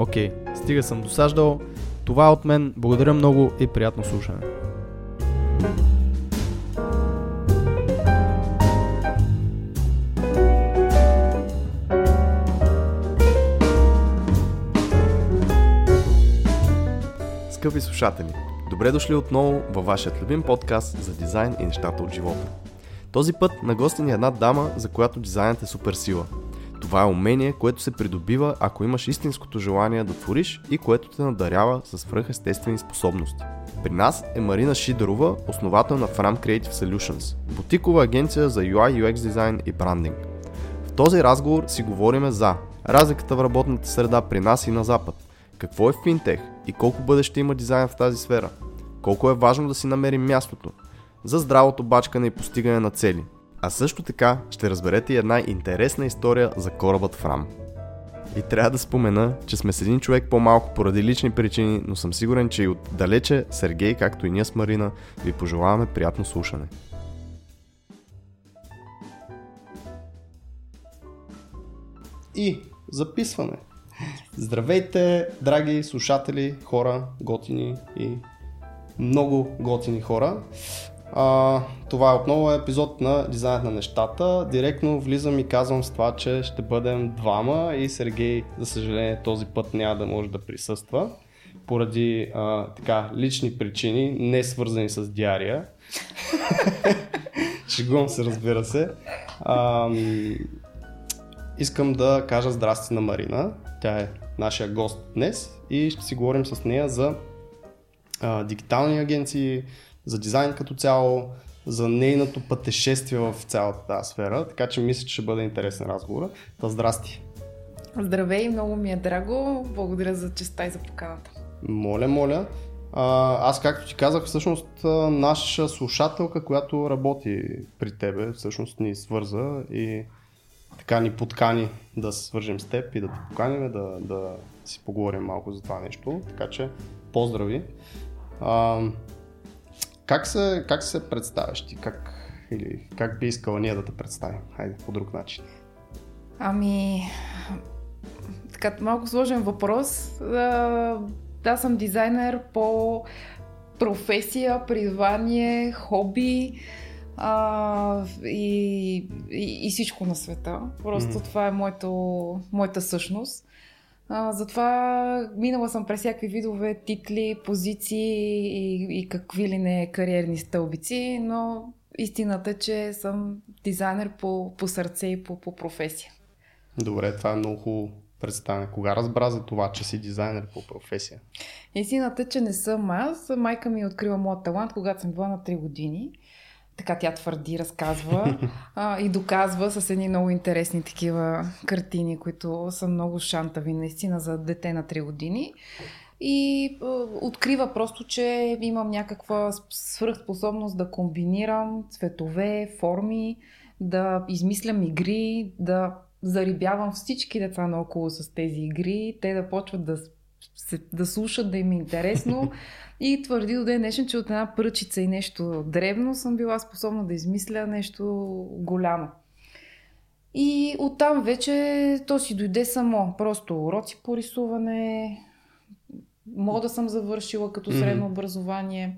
Окей, стига съм досаждал. Това е от мен. Благодаря много и приятно слушане. Скъпи слушатели, добре дошли отново във вашият любим подкаст за дизайн и нещата от живота. Този път на гости ни е една дама, за която дизайнът е супер сила. Това е умение, което се придобива, ако имаш истинското желание да твориш и което те надарява с свръхестествени способности. При нас е Марина Шидерова, основател на Fram Creative Solutions, бутикова агенция за UI, UX дизайн и брандинг. В този разговор си говориме за разликата в работната среда при нас и на Запад, какво е финтех и колко бъдеще има дизайн в тази сфера, колко е важно да си намерим мястото, за здравото бачкане и постигане на цели. А също така ще разберете и една интересна история за корабът Фрам. И трябва да спомена, че сме с един човек по-малко поради лични причини, но съм сигурен, че и отдалече Сергей, както и ние с Марина, ви пожелаваме приятно слушане. И записваме. Здравейте, драги слушатели, хора, готини и много готини хора. А, това е отново епизод на Дизайнът на нещата. Директно влизам и казвам с това, че ще бъдем двама и Сергей, за съжаление, този път няма да може да присъства поради а, така, лични причини, не свързани с диария. Шегувам се, разбира се. А, искам да кажа здрасти на Марина. Тя е нашия гост днес и ще си говорим с нея за а, дигитални агенции, за дизайн като цяло, за нейното пътешествие в цялата тази сфера, така че мисля, че ще бъде интересен разговор. Та здрасти! Здравей, много ми е драго. Благодаря за честа и за поканата. Моля, моля. А, аз, както ти казах, всъщност наша слушателка, която работи при тебе, всъщност ни свърза и така ни подкани да се свържем с теб и да те поканим, да, да си поговорим малко за това нещо. Така че, поздрави! А, как се, как се представяш ти? Как, или как би искала ние да те представим? Хайде, по друг начин. Ами, така малко сложен въпрос. Да, съм дизайнер по професия, призвание, хоби а, и, и, и всичко на света. Просто mm. това е моето, моята същност. А, затова минала съм през всякакви видове титли, позиции и, и какви ли не кариерни стълбици, но истината е, че съм дизайнер по, по сърце и по, по професия. Добре, това е много хубаво представяне. Кога разбра за това, че си дизайнер по професия? Истината е, че не съм аз. Майка ми е открила моят талант, когато съм била на 3 години така тя твърди, разказва а, и доказва с едни много интересни такива картини, които са много шантави наистина за дете на 3 години. И а, открива просто, че имам някаква свръхспособност да комбинирам цветове, форми, да измислям игри, да зарибявам всички деца наоколо с тези игри, те да почват да, да слушат, да им е интересно. И твърди до ден днешен, че от една пръчица и нещо древно съм била способна да измисля нещо голямо. И оттам вече то си дойде само. Просто уроци по рисуване, мода съм завършила като средно образование.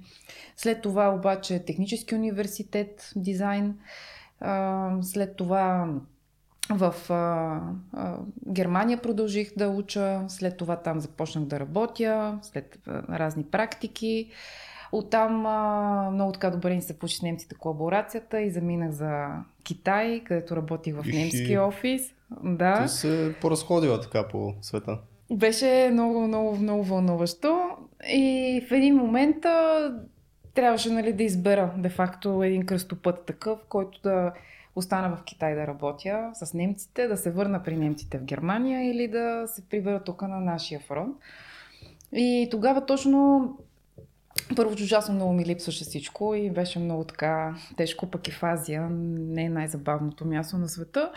След това обаче технически университет, дизайн. След това в а, а, Германия продължих да уча, след това там започнах да работя, след а, разни практики. Оттам а, много така добре ни се получи с немците колаборацията и заминах за Китай, където работих в немски офис. Да. Ти се поразходила така по света. Беше много, много, много вълнуващо. И в един момент а, трябваше нали, да избера де-факто един кръстопът такъв, който да остана в Китай да работя с немците, да се върна при немците в Германия или да се прибера тук на нашия фронт. И тогава точно първо, че ужасно много ми липсваше всичко и беше много така тежко, пък и в Азия не е най-забавното място на света.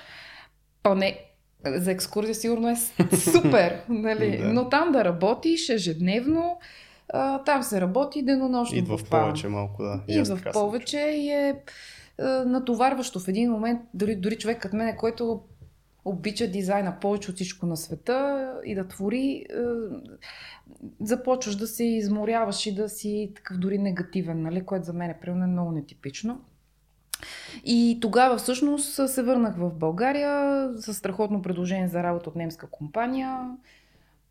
Поне за екскурзия сигурно е супер, нали? Да. но там да работиш ежедневно, а, там се работи денонощно. Идва в повече малко, да. И И аз в повече и е натоварващо в един момент. Дори, дори човек като мен, който обича дизайна повече от всичко на света и да твори, е, започваш да се изморяваш и да си такъв дори негативен, нали? което за мен е примерно много нетипично. И тогава всъщност се върнах в България с страхотно предложение за работа от немска компания.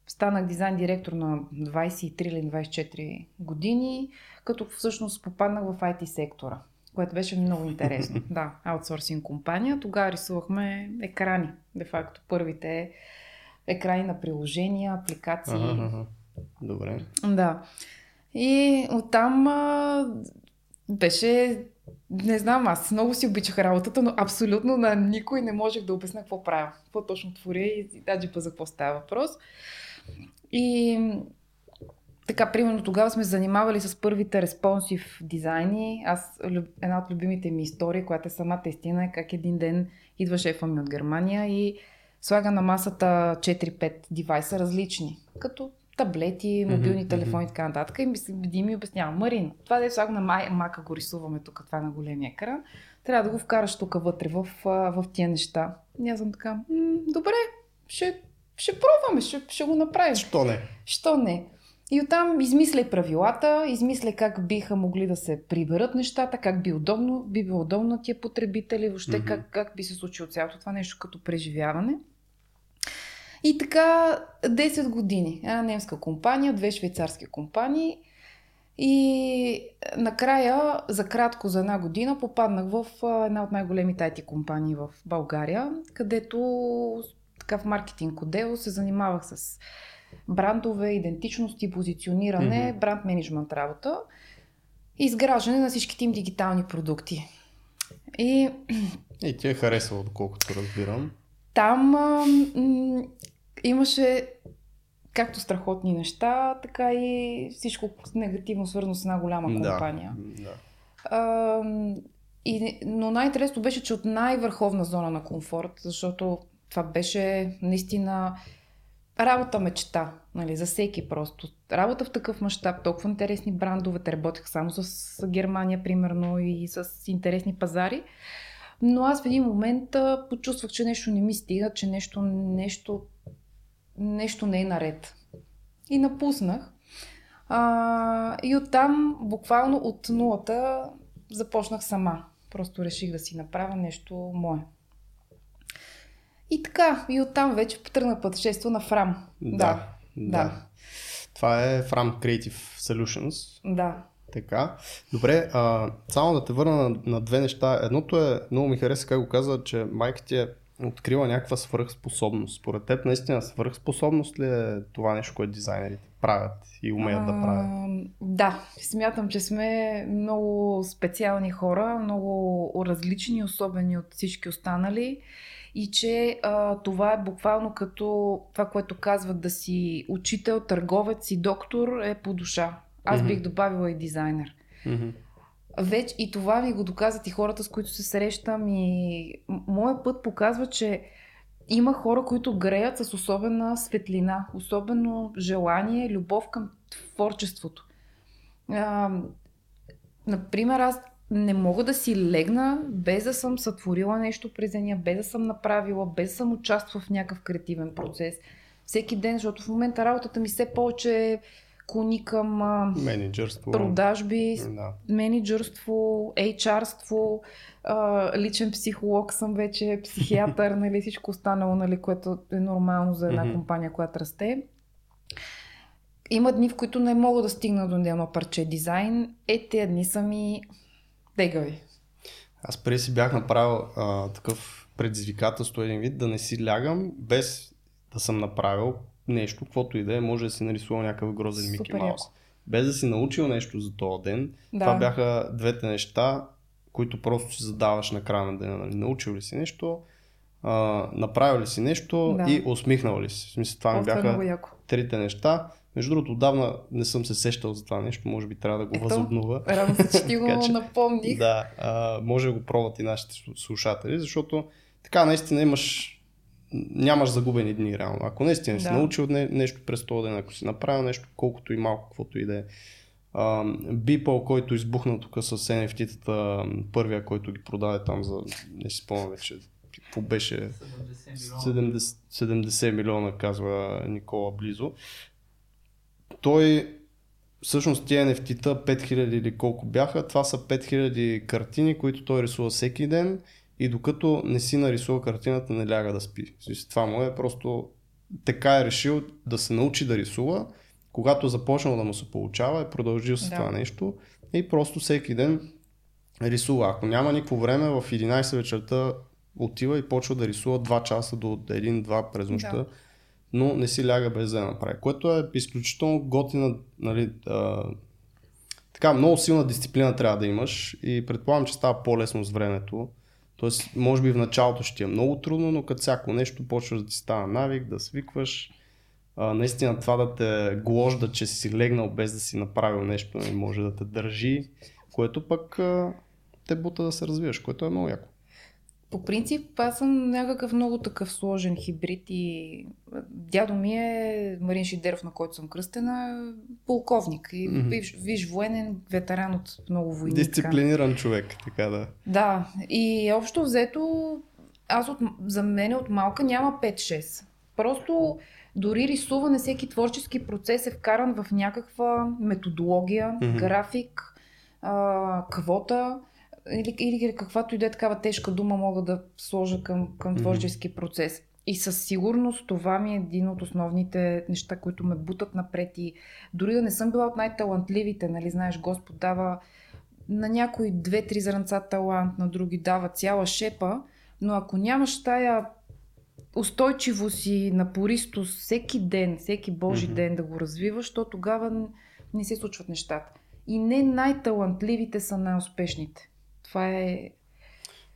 Станах дизайн директор на 23 или 24 години, като всъщност попаднах в IT сектора, което беше много интересно. да, аутсорсинг компания. Тогава рисувахме екрани, де-факто първите екрани на приложения, апликации. Ага, ага. Добре. Да. И оттам а, беше, не знам, аз много си обичах работата, но абсолютно на никой не можех да обясня какво правя. Какво точно творя и даже за какво става въпрос. И така, примерно тогава сме занимавали с първите респонсив дизайни. Аз, една от любимите ми истории, която е самата истина, е как един ден идва шефа ми от Германия и слага на масата 4-5 девайса различни, като таблети, мобилни телефони и така нататък. И ми, и ми обяснява, Марин, това да е слага на май, мака го рисуваме тук, това е на големия екран, трябва да го вкараш тук вътре в, в тия неща. И аз съм така, добре, ще, ще пробваме, ще, ще го направим. Защо не? Що не? И оттам измисля правилата, измисля как биха могли да се приберат нещата, как би, удобно, би било удобно на тия потребители, въобще Мгм. как, как би се случило цялото това нещо като преживяване. И така 10 години. Една немска компания, две швейцарски компании. И накрая, за кратко, за една година, попаднах в а, една от най-големите IT компании в България, където така в маркетинг отдел се занимавах с брандове, идентичности, позициониране, Мгм. бранд менеджмент работа и изграждане на всичките им дигитални продукти. И И ти е харесало, доколкото разбирам. там а, м- имаше както страхотни неща, така и всичко негативно свързано с една голяма компания. Да. да. А, и, но най-интересно беше, че от най-върховна зона на комфорт, защото това беше наистина работа мечта, нали, за всеки просто. Работа в такъв мащаб, толкова интересни брандове, те работеха само с Германия, примерно, и с интересни пазари. Но аз в един момент почувствах, че нещо не ми стига, че нещо, нещо, нещо не е наред. И напуснах. А, и оттам, буквално от нулата, започнах сама. Просто реших да си направя нещо мое. И така, и оттам вече потръгнах пътешество на Фрам. Да. Да, да. Това е From Creative Solutions. да. Така. Добре, а, само да те върна на, на две неща. Едното е, много ми хареса как го каза, че майка ти е открила някаква свръхспособност. Според теб наистина свръхспособност ли е това нещо, което дизайнерите правят и умеят да правят? А, да, смятам, че сме много специални хора, много различни, особени от всички останали. И че а, това е буквално като това, което казват да си учител, търговец и доктор е по душа. Аз бих добавила и дизайнер. Мгм. Вече и това ми го доказват и хората, с които се срещам. И м- моят път показва, че има хора, които греят с особена светлина, особено желание, любов към творчеството. А, например, аз не мога да си легна без да съм сътворила нещо през деня, без да съм направила, без да съм участвала в някакъв креативен процес. Всеки ден, защото в момента работата ми все повече клони към Менеджерство. продажби, Да. менеджерство, HR-ство, личен психолог съм вече, психиатър, нали, всичко останало, нали, което е нормално за една компания, която расте. има дни, в които не мога да стигна до едно парче дизайн. Е, тези дни са ми тегави. Аз преди си бях направил а, такъв предизвикателство един вид, да не си лягам без да съм направил нещо, каквото и да е, може да си нарисувал някакъв грозен Мики Маус. Без да си научил нещо за този ден. Да. Това бяха двете неща, които просто си задаваш на края на деня. Нали? Научил ли си нещо, а, направил ли си нещо да. и усмихнал ли си. В смисъл, това ми е бяха трите неща. Между другото, отдавна не съм се сещал за това нещо, може би трябва да го Ето, възобнува. Радвам се, че ти го напомних. Да, а, може да го пробват и нашите слушатели, защото така наистина имаш нямаш загубени дни реално. Ако наистина да. си научил нещо през този ден, ако си направил нещо, колкото и малко, каквото и да е. Бипъл, който избухна тук с NFT-тата, първия, който ги продаде там за, не си спомням вече, какво беше 70, 70 милиона, казва Никола близо. Той всъщност тия NFT-та 5000 или колко бяха, това са 5000 картини, които той рисува всеки ден и докато не си нарисува картината, не ляга да спи. Това му е просто така е решил да се научи да рисува. Когато започнал да му се получава, е продължил с да. това нещо и просто всеки ден рисува. Ако няма никакво време, в 11 вечерта отива и почва да рисува 2 часа до 1-2 през нощта, да. Но не си ляга без да направи. Което е изключително готина, нали, а, така много силна дисциплина трябва да имаш и предполагам, че става по-лесно с времето Тоест, може би в началото ще ти е много трудно, но като всяко нещо почваш да ти става навик, да свикваш. А, наистина това да те гложда, че си легнал без да си направил нещо, не може да те държи, което пък а, те бута да се развиваш, което е много яко. По принцип, аз съм някакъв много такъв сложен хибрид и дядо ми е Марин Шидеров, на който съм кръстена, полковник и mm-hmm. виж, виж военен ветеран от много войни. Дисциплиниран така. човек, така да. Да, и общо взето, аз от, за мен от малка няма 5-6. Просто дори рисуване, всеки творчески процес е вкаран в някаква методология, mm-hmm. график, а, квота или, или каквато и да е такава тежка дума мога да сложа към, към творчески mm-hmm. процес. И със сигурност това ми е един от основните неща, които ме бутат напред и дори да не съм била от най-талантливите, нали, знаеш, Господ дава на някои две-три зранца талант, на други дава цяла шепа, но ако нямаш тая устойчивост и напористост всеки ден, всеки Божи mm-hmm. ден да го развиваш, то тогава не се случват нещата. И не най-талантливите са най-успешните. Това е...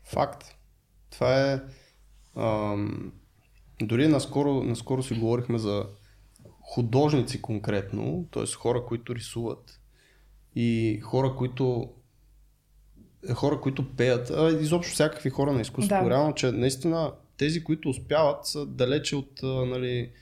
Факт. Това е... Ам... Дори наскоро, наскоро си говорихме за художници конкретно, т.е. хора, които рисуват и хора, които хора, които пеят, а изобщо всякакви хора на изкуството. Да. Реално, че наистина тези, които успяват, са далече от нали,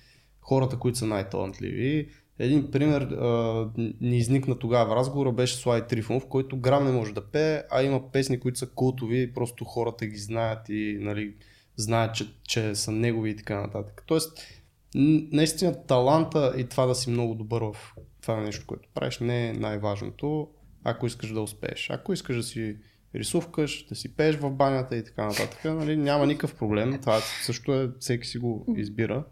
хората, които са най-талантливи. Един пример а, ни изникна тогава в разговора, беше Слай Трифонов, който грам не може да пее, а има песни, които са култови и просто хората ги знаят и нали, знаят, че, че са негови и така нататък. Тоест, наистина таланта и това да си много добър в това нещо, което правиш, не е най-важното, ако искаш да успееш. Ако искаш да си рисувкаш, да си пееш в банята и така нататък, нали, няма никакъв проблем. Това също е, всеки си го избира.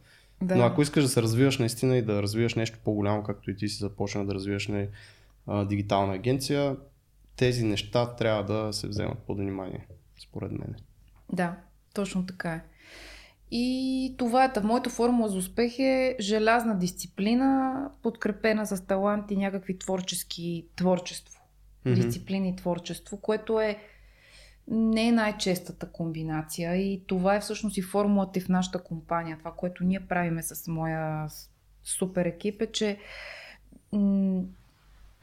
Да. Но ако искаш да се развиваш наистина и да развиваш нещо по-голямо, както и ти си започна да развиваш не, а, дигитална агенция, тези неща трябва да се вземат под внимание, според мен. Да, точно така е. И това е моята формула за успех е желязна дисциплина, подкрепена с талант и някакви творчески творчество. Mm-hmm. Дисциплина и творчество, което е не е най-честата комбинация и това е всъщност и формулата и в нашата компания. Това, което ние правиме с моя супер екип е, че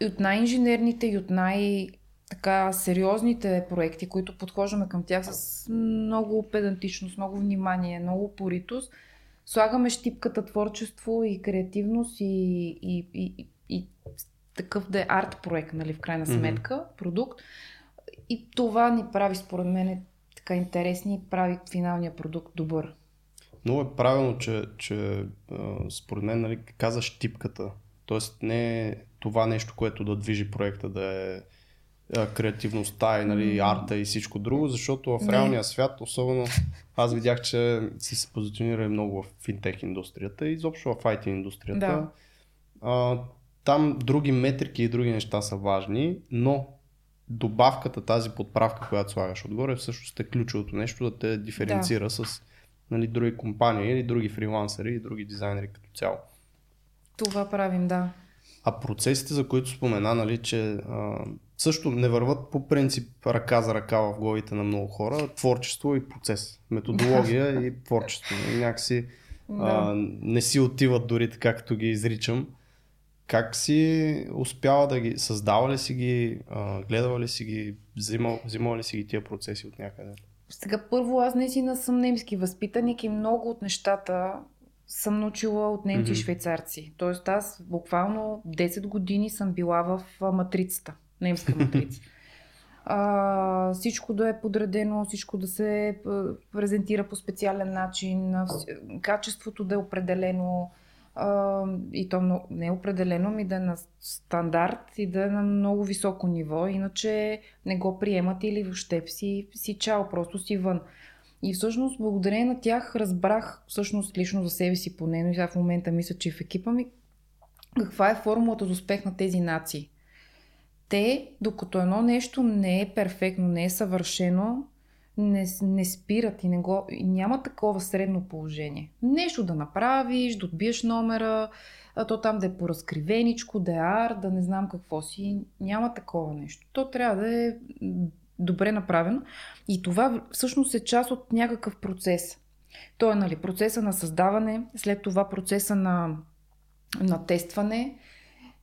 и от най-инженерните и от най- така сериозните проекти, които подхождаме към тях с много педантичност, много внимание, много поритост, слагаме щипката творчество и креативност и, и, и, и, и такъв да е арт проект, нали, в крайна сметка, mm-hmm. продукт, и това ни прави, според мен, така интересни и прави финалния продукт добър. Много е правилно, че, че според мен нали, казаш типката. Тоест не е това нещо, което да движи проекта, да е креативността и нали, арта и всичко друго, защото в реалния свят, особено аз видях, че си се позиционира много в финтех индустрията и изобщо в IT индустрията. Да. а, там други метрики и други неща са важни, но добавката, тази подправка, която слагаш отгоре, всъщност е ключовото нещо да те диференцира да. с нали, други компании или други фрилансери и други дизайнери като цяло. Това правим, да. А процесите, за които спомена, нали, че а, също не върват по принцип ръка за ръка в главите на много хора. Творчество и процес. Методология и творчество. И някакси да. а, не си отиват дори така, като ги изричам. Как си успяла да ги, създава ли си ги, а, гледала ли си ги, взимала, взимала ли си ги тия процеси от някъде? Сега първо аз наистина съм немски възпитаник и много от нещата съм научила от немци mm-hmm. и швейцарци. Тоест аз буквално 10 години съм била в матрицата, немска матрица. а, всичко да е подредено, всичко да се презентира по специален начин, качеството да е определено и то не е определено, ми да е на стандарт и да е на много високо ниво, иначе не го приемат или въобще си, си чао, просто си вън. И всъщност, благодарение на тях, разбрах, всъщност лично за себе си поне, но и в момента мисля, че в екипа ми, каква е формулата за успех на тези нации. Те, докато едно нещо не е перфектно, не е съвършено, не, не спират и, не го, и няма такова средно положение. Нещо да направиш, да отбиеш номера, а то там да е поразкривеничко, да е ар, да не знам какво си. Няма такова нещо. То трябва да е добре направено. И това всъщност е част от някакъв процес. То е нали, процеса на създаване, след това процеса на, на тестване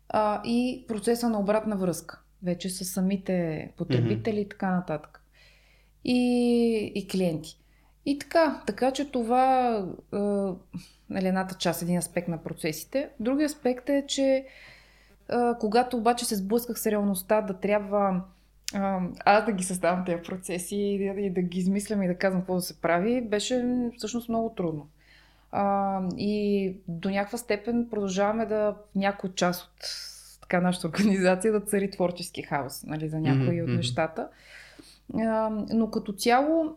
а, и процеса на обратна връзка. Вече с самите потребители mm-hmm. и така нататък. И, и клиенти. И така, така че това е нали, едната част, един аспект на процесите. Други аспект е, че е, когато обаче се сблъсках с реалността да трябва аз да ги създавам тези процеси и да, и да ги измислям и да казвам какво да се прави, беше всъщност много трудно. А, и до някаква степен продължаваме да в някоя част от така нашата организация да цари творчески хаос нали, за някои mm-hmm. от нещата. Но като цяло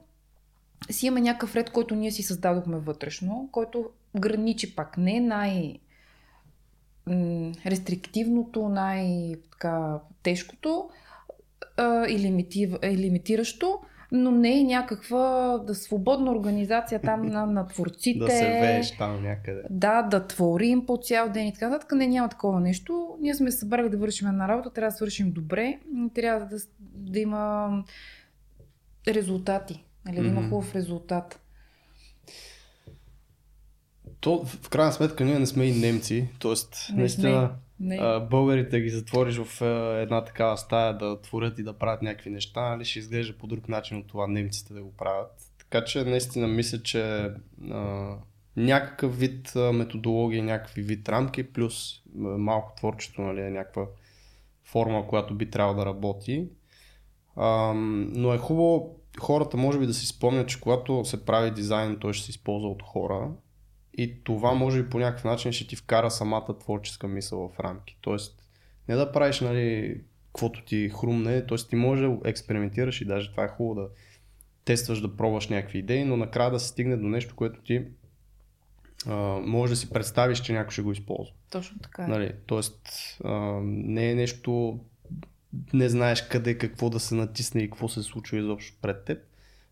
си имаме някакъв ред, който ние си създадохме вътрешно, който граничи пак не най- рестриктивното, най-тежкото, и, лимити, и лимитиращо, но не е някаква да свободна организация там на, на творците. да се вееш там някъде. Да, да творим по цял ден и така нататък. Не, няма такова нещо. Ние сме събрали да вършим една работа, трябва да свършим добре, трябва да, да има резултати, нали, да има хубав резултат. То, в крайна сметка, ние не сме и немци, т.е. наистина не. българите ги затвориш в една такава стая да творят и да правят някакви неща, нали, ще изглежда по друг начин от това немците да го правят. Така че наистина мисля, че а, някакъв вид методология, някакви вид рамки, плюс малко творчество, нали, е някаква форма, която би трябвало да работи. А, но е хубаво хората може би да си спомнят, че когато се прави дизайн, той ще се използва от хора и това може би по някакъв начин ще ти вкара самата творческа мисъл в рамки. Тоест, не да правиш, нали, каквото ти хрумне, т.е. ти може да експериментираш и даже това е хубаво да тестваш, да пробваш някакви идеи, но накрая да се стигне до нещо, което ти а, може да си представиш, че някой ще го използва. Точно така. Е. Нали, тоест, а, не е нещо, не знаеш къде, какво да се натисне и какво се случва изобщо пред теб,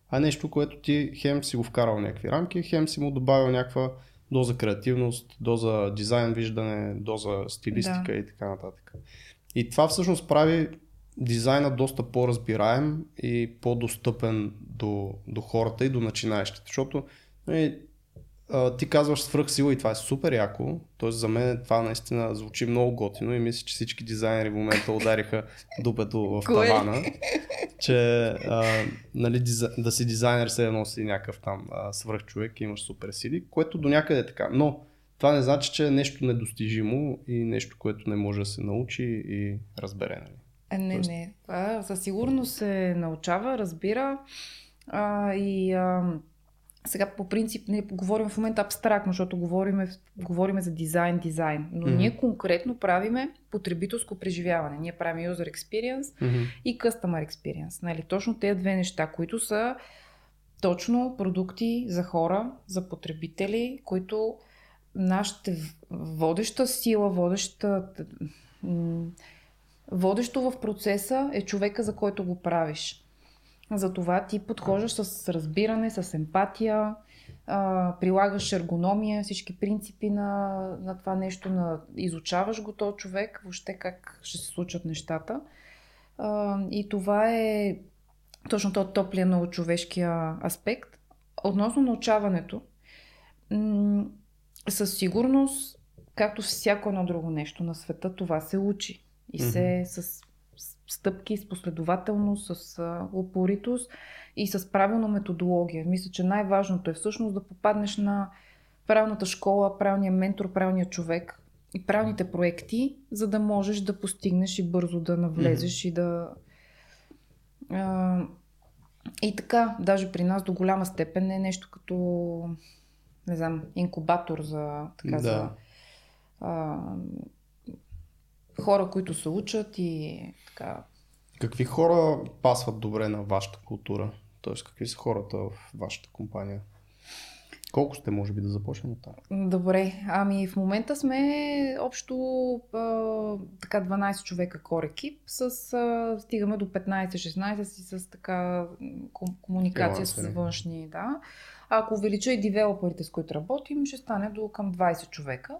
а нещо, което ти хем си го вкарал някакви рамки, хем си му добавил някаква доза креативност, доза дизайн виждане, доза стилистика да. и така нататък. И това всъщност прави дизайна доста по-разбираем и по-достъпен до, до хората и до начинаещите. Защото нали, а, ти казваш свръхсила и това е супер яко. Тоест за мен това наистина звучи много готино и мисля, че всички дизайнери в момента удариха дупето в тавана. Че а, нали, да си дизайнер се едно си някакъв там свръх човек и имаш супер сили, което до някъде е така. Но това не значи, че е нещо недостижимо и нещо, което не може да се научи и разбере. Нали? Е, не, Тоест... не. Това със сигурност се научава, разбира а, и а, сега по принцип не говорим в момента абстрактно, защото говорим, говорим за дизайн, дизайн, но mm-hmm. ние конкретно правиме потребителско преживяване. Ние правим user experience mm-hmm. и customer experience. Нали? Точно тези две неща, които са точно продукти за хора, за потребители, които нашата водеща сила, водеща, водещо в процеса е човека, за който го правиш. Затова ти подхождаш с разбиране, с емпатия, а, прилагаш ергономия, всички принципи на, на това нещо, на, изучаваш го този човек, въобще как ще се случат нещата. А, и това е точно този топлия много човешкия аспект. Относно научаването, м- със сигурност, както всяко едно друго нещо на света, това се учи. И се mm-hmm. с стъпки, с последователност, с а, упоритост и с правилна методология. Мисля, че най-важното е всъщност да попаднеш на правилната школа, правилния ментор, правилния човек и правилните проекти, за да можеш да постигнеш и бързо да навлезеш mm-hmm. и да. А, и така, даже при нас до голяма степен е нещо като, не знам, инкубатор за, така, да. за а, хора, които се учат и така. Какви хора пасват добре на вашата култура? Тоест, какви са хората в вашата компания? Колко сте, може би, да започнем от там? Добре, ами в момента сме общо а, така 12 човека core екип, с, а, стигаме до 15-16 си с така ком, комуникация с външни, да. А ако увелича и девелоперите, с които работим, ще стане до към 20 човека.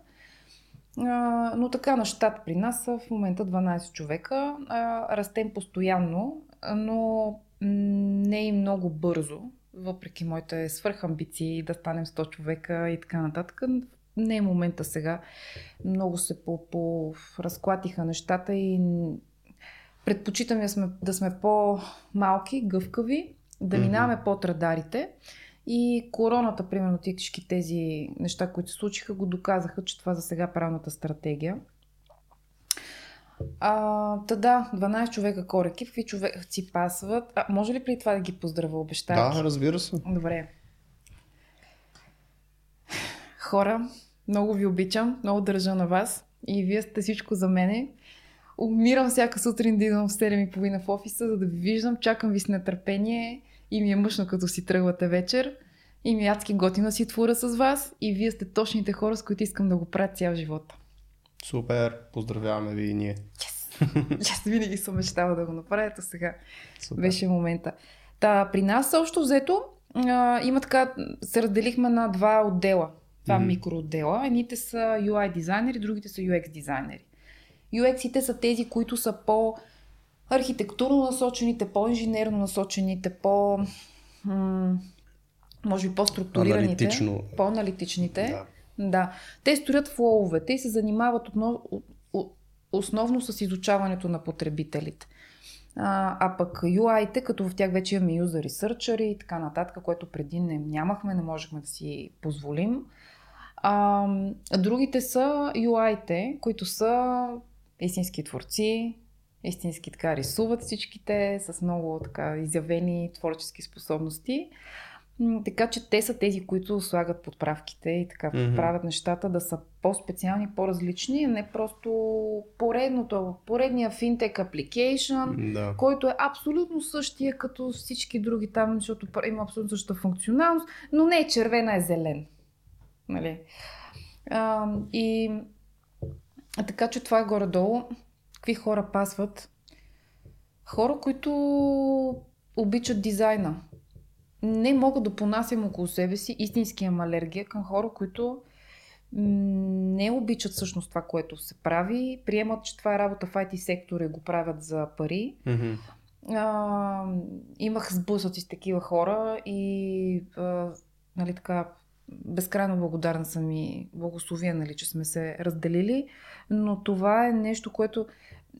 А, но така на щат при нас са в момента 12 човека. А, растем постоянно, но не и много бързо, въпреки моите свърхамбиции да станем 100 човека и така нататък. Не е момента сега. Много се по, по разклатиха нещата и предпочитаме да сме, да сме по-малки, гъвкави, да минаваме mm-hmm. под радарите. И короната, примерно, всички тези неща, които се случиха, го доказаха, че това за сега е правилната стратегия. А, та да, 12 човека кореки, какви човеци пасват. А, може ли при това да ги поздравя, обещая? Да, разбира се. Добре. Хора, много ви обичам, много държа на вас и вие сте всичко за мене. Умирам всяка сутрин да идвам в 7.30 в офиса, за да ви виждам. Чакам ви с нетърпение и ми е мъжно като си тръгвате вечер. И ми е адски готина си твора с вас и вие сте точните хора, с които искам да го правя цял живот. Супер, поздравяваме ви и ние. Yes. Аз винаги съм мечтала да го направя, то сега Супер. беше момента. Та, при нас също взето а, има така, се разделихме на два отдела, два mm-hmm. микроотдела. Едните са UI дизайнери, другите са UX дизайнери. UX-ите са тези, които са по архитектурно насочените, по-инженерно насочените, по м- може би по-структурираните, Аналитично. по-аналитичните. Да. да. Те строят флоове, те се занимават отново, основно с изучаването на потребителите. А, а пък UI-те, като в тях вече имаме user researcher и така нататък, което преди не нямахме, не можехме да си позволим. А, другите са UI-те, които са истински творци, истински така рисуват всичките, с много така изявени творчески способности. Така че те са тези, които слагат подправките и така mm-hmm. правят нещата да са по-специални, по-различни, а не просто поредното, поредния финтек application, да. който е абсолютно същия като всички други там, защото има абсолютно същата функционалност, но не е червена, е зелен. Нали? А, и а така че това е горе-долу. Какви хора пасват? Хора, които обичат дизайна не мога да понасям около себе си истински имам алергия към хора, които не обичат всъщност това, което се прави, приемат, че това е работа в IT сектора и го правят за пари. Mm-hmm. А, имах сблъсъци с такива хора и а, нали така, безкрайно благодарна съм и благословия, нали, че сме се разделили, но това е нещо, което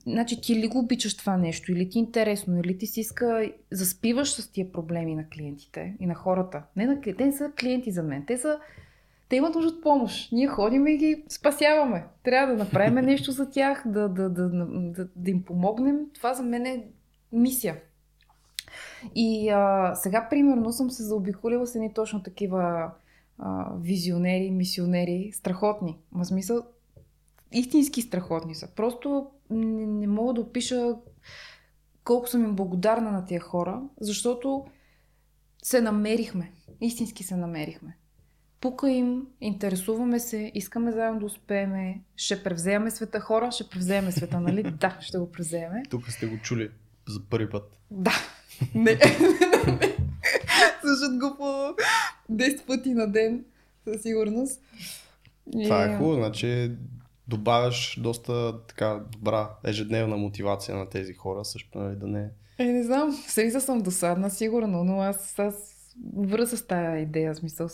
Значи ти ли го обичаш това нещо, или ти е интересно, или ти си иска, заспиваш с тия проблеми на клиентите и на хората. Не на клиенти, те не са клиенти за мен, те са те имат нужда от помощ. Ние ходим и ги спасяваме. Трябва да направим нещо за тях, да, да, да, да, да им помогнем. Това за мен е мисия. И а, сега, примерно, съм се заобиколила с едни точно такива а, визионери, мисионери, страхотни. В смисъл, истински страхотни са. Просто не, не мога да опиша колко съм им благодарна на тия хора, защото се намерихме. Истински се намерихме. пука им, интересуваме се, искаме заедно да успееме, ще превземем света хора, ще превземем света, нали? Да, ще го превземем. Тук сте го чули за първи път. Да. Не. Слушат го по 10 пъти на ден, със сигурност. Това е хубаво, значи добавяш доста така добра ежедневна мотивация на тези хора, също нали, да не... Е, не знам, сега съм досадна, сигурно, но аз, аз връза с тая идея, смисъл,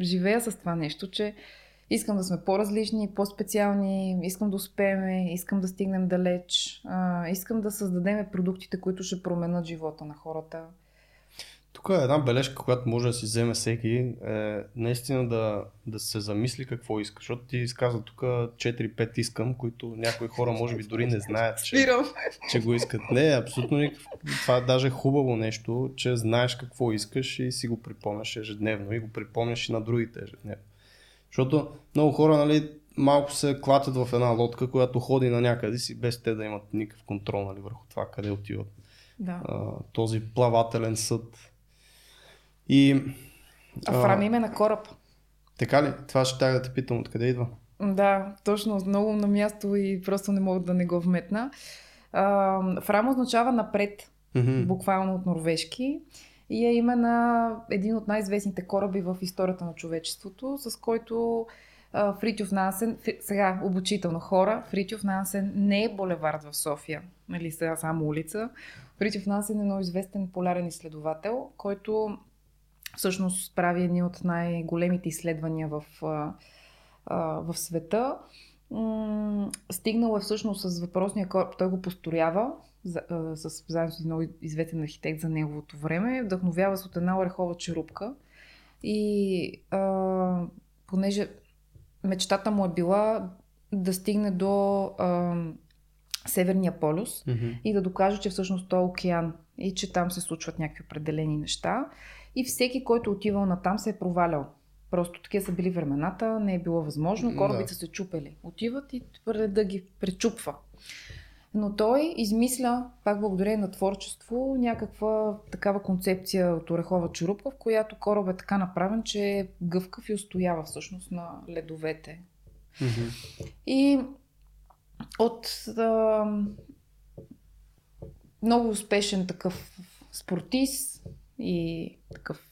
живея с това нещо, че искам да сме по-различни, по-специални, искам да успеем, искам да стигнем далеч, а, искам да създадем продуктите, които ще променят живота на хората. Тук е една бележка, която може да си вземе всеки, е наистина да, да се замисли какво иска, защото ти изказа тук 4-5 искам, които някои хора може би дори не знаят, че, че го искат. Не, абсолютно никакво. Това е даже хубаво нещо, че знаеш какво искаш и си го припомняш ежедневно и го припомняш и на другите ежедневно. Защото много хора, нали, малко се клатят в една лодка, която ходи на някъде си, без те да имат никакъв контрол нали, върху това къде отиват. Да. А, този плавателен съд. И А Фрам име на кораб. така ли? Това ще трябва да те питам откъде идва. Да, точно, много на място и просто не мога да не го вметна. А, Фрам означава напред, Мгм. буквално от норвежки. И е име на един от най-известните кораби в историята на човечеството, с който а, Фритюф Нансен, сега обучително хора, Фритюф Нансен не е булевард в София, нали сега само улица. Фритюф Нансен е много известен полярен изследовател, който всъщност прави едни от най-големите изследвания в, в света. Стигнал е всъщност с въпросния кораб, той го построява за, с, заедно с един много известен архитект за неговото време, вдъхновява се от една орехова черупка и а, понеже мечтата му е била да стигне до а, Северния полюс, Мгм. и да докаже, че всъщност той е океан и че там се случват някакви определени неща. И всеки, който отивал на там, се е провалял. Просто такива са били времената, не е било възможно, корабите Да. са се чупели. Отиват и да ги пречупва. Но той измисля, пак благодарение на творчество, някаква такава концепция от орехова черупка, в която кораб е така направен, че е гъвкав и устоява всъщност на ледовете. Мгм. И от а, много успешен такъв спортист и такъв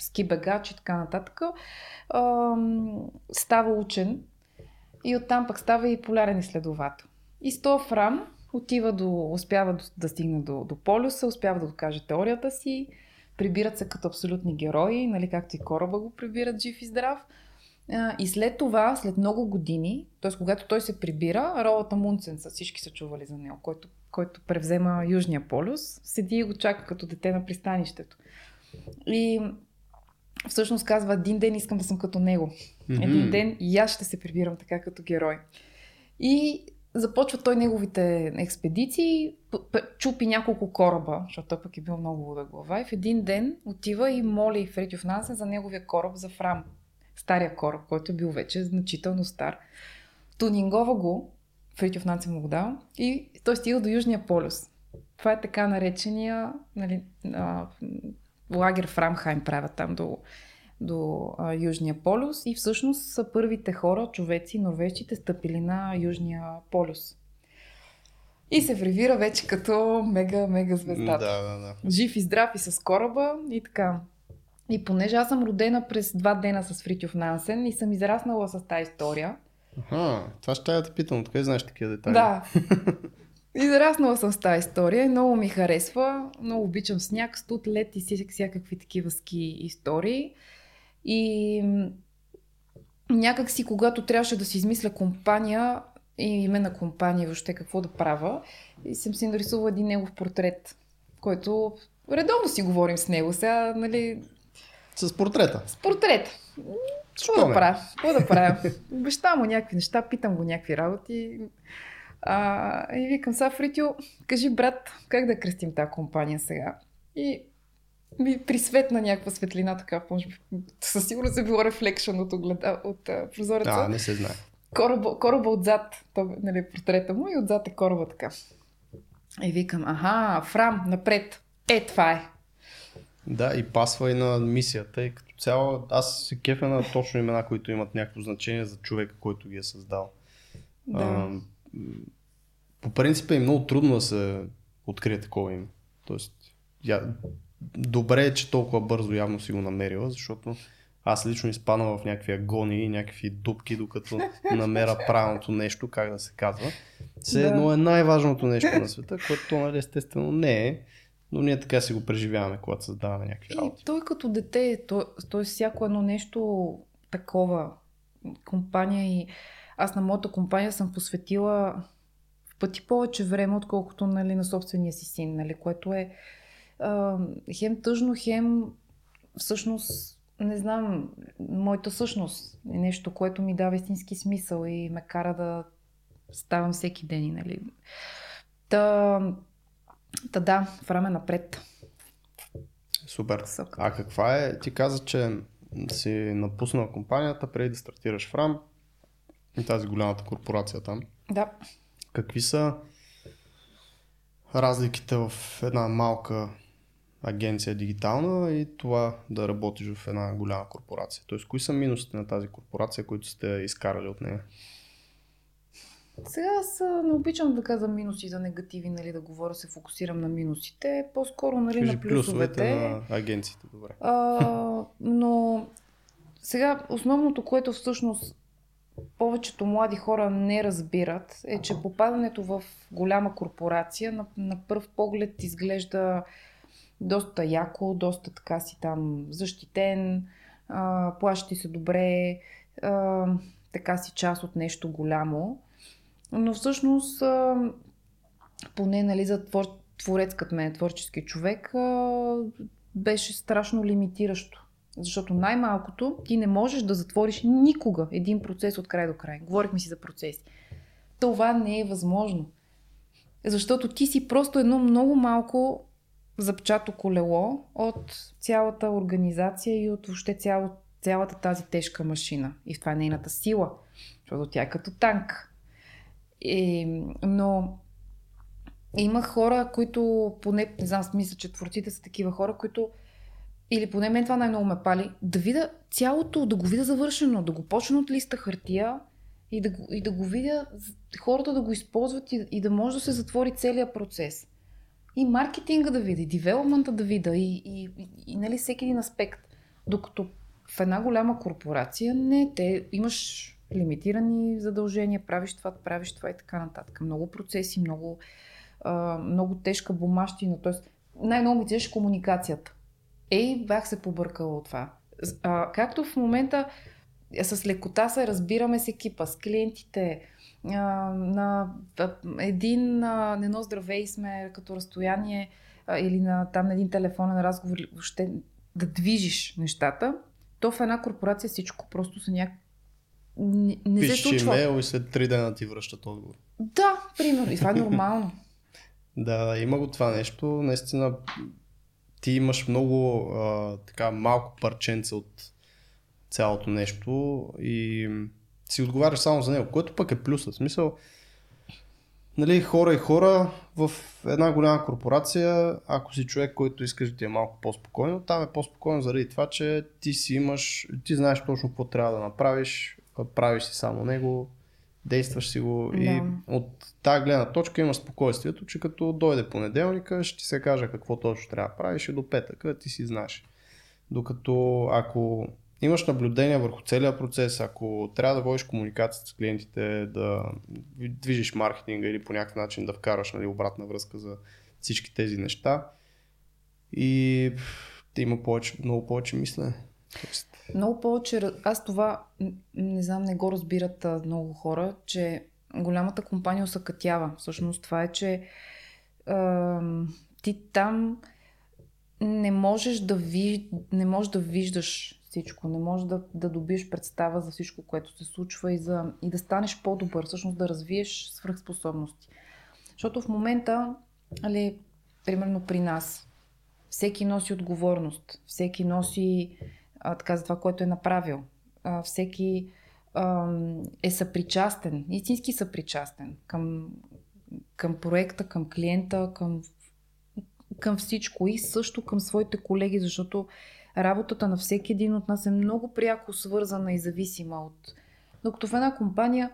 ски бегач и така нататък, а, става учен и оттам пък става и полярен изследовател. И с този Фрам отива до, успява до, да стигне до, до полюса, успява да докаже теорията си, прибират се като абсолютни герои, нали, както и кораба го прибират жив и здрав. И след това, след много години, т.е. когато той се прибира, Ролата Мунцен, са всички са чували за него, който, който превзема Южния полюс, седи и го чака като дете на пристанището. И всъщност казва, един ден искам да съм като него. Мгм. Един ден и аз ще се прибирам така като герой. И започва той неговите експедиции, чупи няколко кораба, защото той пък е бил много луда глава и в един ден отива и моли Фритюф Нансен за неговия кораб за Фрам. Стария кораб, който е бил вече значително стар. Тунингова го, Фритюф Нансен му го дал и той стига до Южния полюс. Това е така наречения нали, а, лагер Фрамхайм правят там до, до а, Южния полюс и всъщност са първите хора, човеци, норвежците, стъпили на Южния полюс. И се вревира вече като мега, мега звездата. Да, да, да. Жив и здрав и с кораба и така. И понеже аз съм родена през два дена с Фритюф Нансен и съм израснала с тази история, Аха, това ще трябва да питам, откъде знаеш такива детайли? да, израснала съм с тази история и много ми харесва. Много обичам сняг, студ, лед и всякакви такива ски истории. И някак си, когато трябваше да си измисля компания и име на компания, въобще какво да правя, и съм си нарисувала един негов портрет, който редовно си говорим с него. Сега, нали, С портрета. с портрет. Що Какво да правя? Какво да правя? Обещавам му някакви неща, питам го някакви работи. А, и викам, сега Фритио, кажи брат, как да кръстим тази компания сега? И ми присветна някаква светлина, така, може би, със сигурност е било рефлекшън от, огледа, от а, прозореца. А, не се знае. Кораба, кораба отзад, то, нали, портрета му и отзад е кораба така. И викам, аха, Фрам, напред. Е, това е. Да, и пасва и на мисията, и като цяло аз се кефя на точно имена, които имат някакво значение за човека, който ги е създал. Да. По принцип е много трудно да се открие такова име. Тоест, я, добре е, че толкова бързо явно си го намерила, защото аз лично изпадам в някакви агонии и някакви дупки, докато намеря правилното нещо, как да се казва. Все Да. едно е най-важното нещо на света, което нали, естествено не е, но ние така си го преживяваме, когато създаваме някакви И работи. той като дете, то, т.е. всяко едно нещо такова, компания и аз на моята компания съм посветила в пъти повече време, отколкото нали, на собствения си син, нали, което е а, хем тъжно, хем всъщност, не знам, моята същност е нещо, което ми дава истински смисъл и ме кара да ставам всеки ден. Нали. Та, та да, време напред. Супер. А каква е, ти каза, че си напуснал компанията преди да стартираш в RAM и тази голямата корпорация там. Да. Какви са разликите в една малка агенция дигитална и това да работиш в една голяма корпорация? Тоест, кои са минусите на тази корпорация, които сте изкарали от нея? Сега аз не обичам да казвам минуси за негативи, нали, да говоря, се фокусирам на минусите, по-скоро нали, Кажи на плюсовете. на агенциите, добре. А, но сега основното, което всъщност повечето млади хора не разбират, е, че попадането в голяма корпорация на, на пръв поглед изглежда доста яко, доста така си там защитен, а, плаща се добре, а, така си част от нещо голямо. Но всъщност, а, поне нали, за твор, творец като мен, творчески човек, а, беше страшно лимитиращо. Защото най-малкото ти не можеш да затвориш никога един процес от край до край. Говорихме си за процеси. Това не е възможно. Защото ти си просто едно много малко запчато колело от цялата организация и от въобще цяло, цялата тази тежка машина. И това е нейната сила. Защото тя е като танк. И, но има хора, които, поне, не знам, мисля, че творците са такива хора, които или поне мен това най-много ме пали, да видя цялото, да го видя завършено, да го почна от листа хартия и да го, и да го видя, хората да го използват и, и да може да се затвори целият процес. И маркетинга да видя, и девелопмента да видя, и, и, и, и нали, всеки един аспект. Докато в една голяма корпорация, не, те имаш лимитирани задължения, правиш това, правиш това и така нататък. Много процеси, много, а, много тежка бумащина. Тоест, най-много ми тежи комуникацията. Ей, бях се побъркала от това. А, както в момента с лекота се разбираме с екипа, с клиентите, а, на а, един на едно здравей сме като разстояние а, или на там на един телефонен разговор, въобще да движиш нещата, то в една корпорация всичко просто са някак... Не, не се Пишеш случва. имейл и след три дена ти връщат отговор. Да, примерно. И това е нормално. Да, има го това нещо. Наистина ти имаш много а, така малко парченца от цялото нещо и си отговаряш само за него, което пък е плюс. В смисъл, нали, хора и хора в една голяма корпорация, ако си човек, който искаш да ти е малко по-спокойно, там е по-спокойно заради това, че ти си имаш, ти знаеш точно какво трябва да направиш, правиш си само него, действаш си го и Да. от тази гледна точка имаш спокойствието, че като дойде понеделника, ще ти се каже какво точно трябва да правиш и до петъка ти си знаеш. Докато ако имаш наблюдение върху целия процес, ако трябва да водиш комуникация с клиентите, да движиш маркетинга или по някакъв начин да вкараш нали, обратна връзка за всички тези неща и да има повече, много повече мислене. Много повече. Аз това, не знам, не го разбират а, много хора, че голямата компания усъкътява. Всъщност това е, че ам, ти там не можеш да, ви, не можеш да виждаш всичко, не можеш да, да добиеш представа за всичко, което се случва и, за, и да станеш по-добър, всъщност да развиеш свръхспособности. Защото в момента, али, примерно при нас, всеки носи отговорност, всеки носи а, така за това, което е направил. А, всеки ам, е съпричастен, истински съпричастен към, към проекта, към клиента, към, към всичко и също към своите колеги, защото работата на всеки един от нас е много пряко свързана и зависима от... Докато в една компания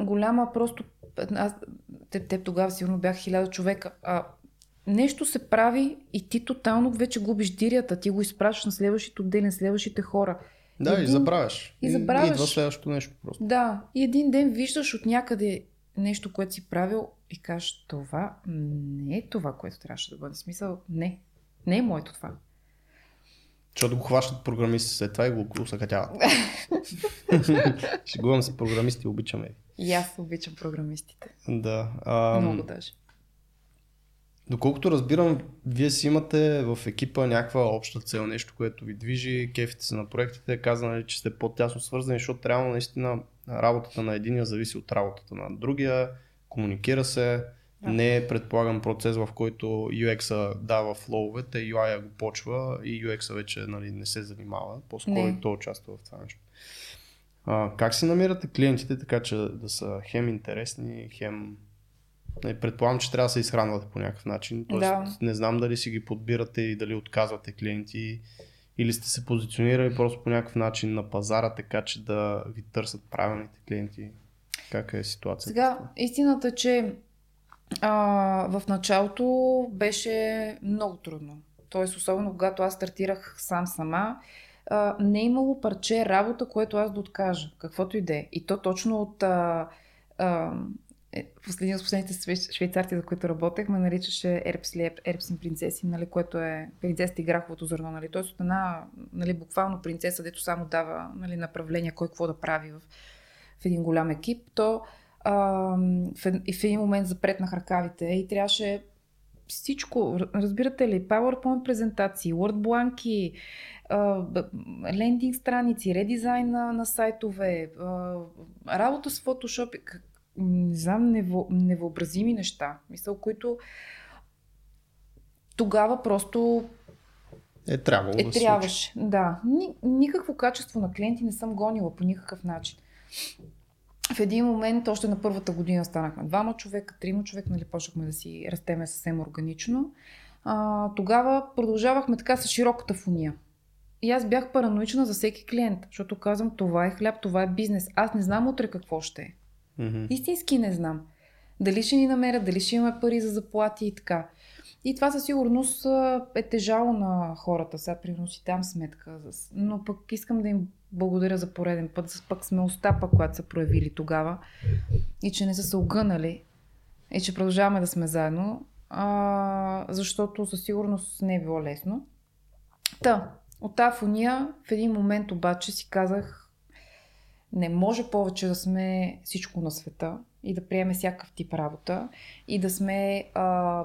голяма просто... Аз, теб, теб тогава сигурно бях хиляда човека. А, нещо се прави и ти тотално вече губиш дирията. Ти го изпращаш на следващите отдели, на следващите хора. Да, един... и забравяш. И забравяш. И идва следващото нещо просто. Да, и един ден виждаш от някъде нещо, което си правил и кажеш, това не е това, което трябваше да бъде. Смисъл, не. Не е моето това. Защото го хващат програмисти след това и го усъкатяват. Шегувам се, програмисти обичаме. И аз обичам програмистите. Да. Ам... Много даже. Доколкото разбирам, вие си имате в екипа някаква обща цел, нещо, което ви движи, кефите се на проектите, казано, че сте по-тясно свързани, защото реално наистина работата на единия зависи от работата на другия, комуникира се, да. не е предполаган процес, в който UX-а дава флоувете, UI-а го почва и UX-а вече нали, не се занимава, по-скоро и то участва в това нещо. А, как си намирате клиентите така, че да са хем интересни, хем предполагам, че трябва да се изхранвате по някакъв начин. Тоест, да. не знам дали си ги подбирате и дали отказвате клиенти или сте се позиционирали просто по някакъв начин на пазара, така че да ви търсят правилните клиенти. Как е ситуацията? Сега, истината е, че а, в началото беше много трудно. Тоест, особено когато аз стартирах сам сама, а, не е имало парче работа, което аз да откажа, каквото и да е. И то точно от а, а, е, последния от последните швейцарци, за които работех, ме наричаше Ерпсли, Ерпсин принцеси, нали, което е принцесата и граховото зърно. Нали. Тоест от една нали, буквално принцеса, дето само дава нали, направление кой какво да прави в, в един голям екип, то а, в, в един момент запретнах ръкавите и трябваше всичко, разбирате ли, PowerPoint презентации, Word бланки, лендинг страници, редизайн на, на сайтове, работа с Photoshop, не знам, нево, невъобразими неща. Мисъл, които тогава просто е трябвало е, да трябваше. Да. Ни, никакво качество на клиенти не съм гонила по никакъв начин. В един момент, още на първата година станахме двама човека, трима човека, нали, почнахме да си растеме съвсем органично. А, тогава продължавахме така с широката фуния. И аз бях параноична за всеки клиент, защото казвам, това е хляб, това е бизнес. Аз не знам утре какво ще е. Mm-hmm. Истински не знам. Дали ще ни намерят, дали ще имаме пари за заплати и така. И това със сигурност е тежало на хората. Сега примерно си там сметка. Но пък искам да им благодаря за пореден път, пък смелостта, пък, която са проявили тогава. И че не са се огънали. И че продължаваме да сме заедно. А, защото със сигурност не е било лесно. Та, от тази фония в един момент обаче си казах, не може повече да сме всичко на света и да приеме всякакъв тип работа и да сме а,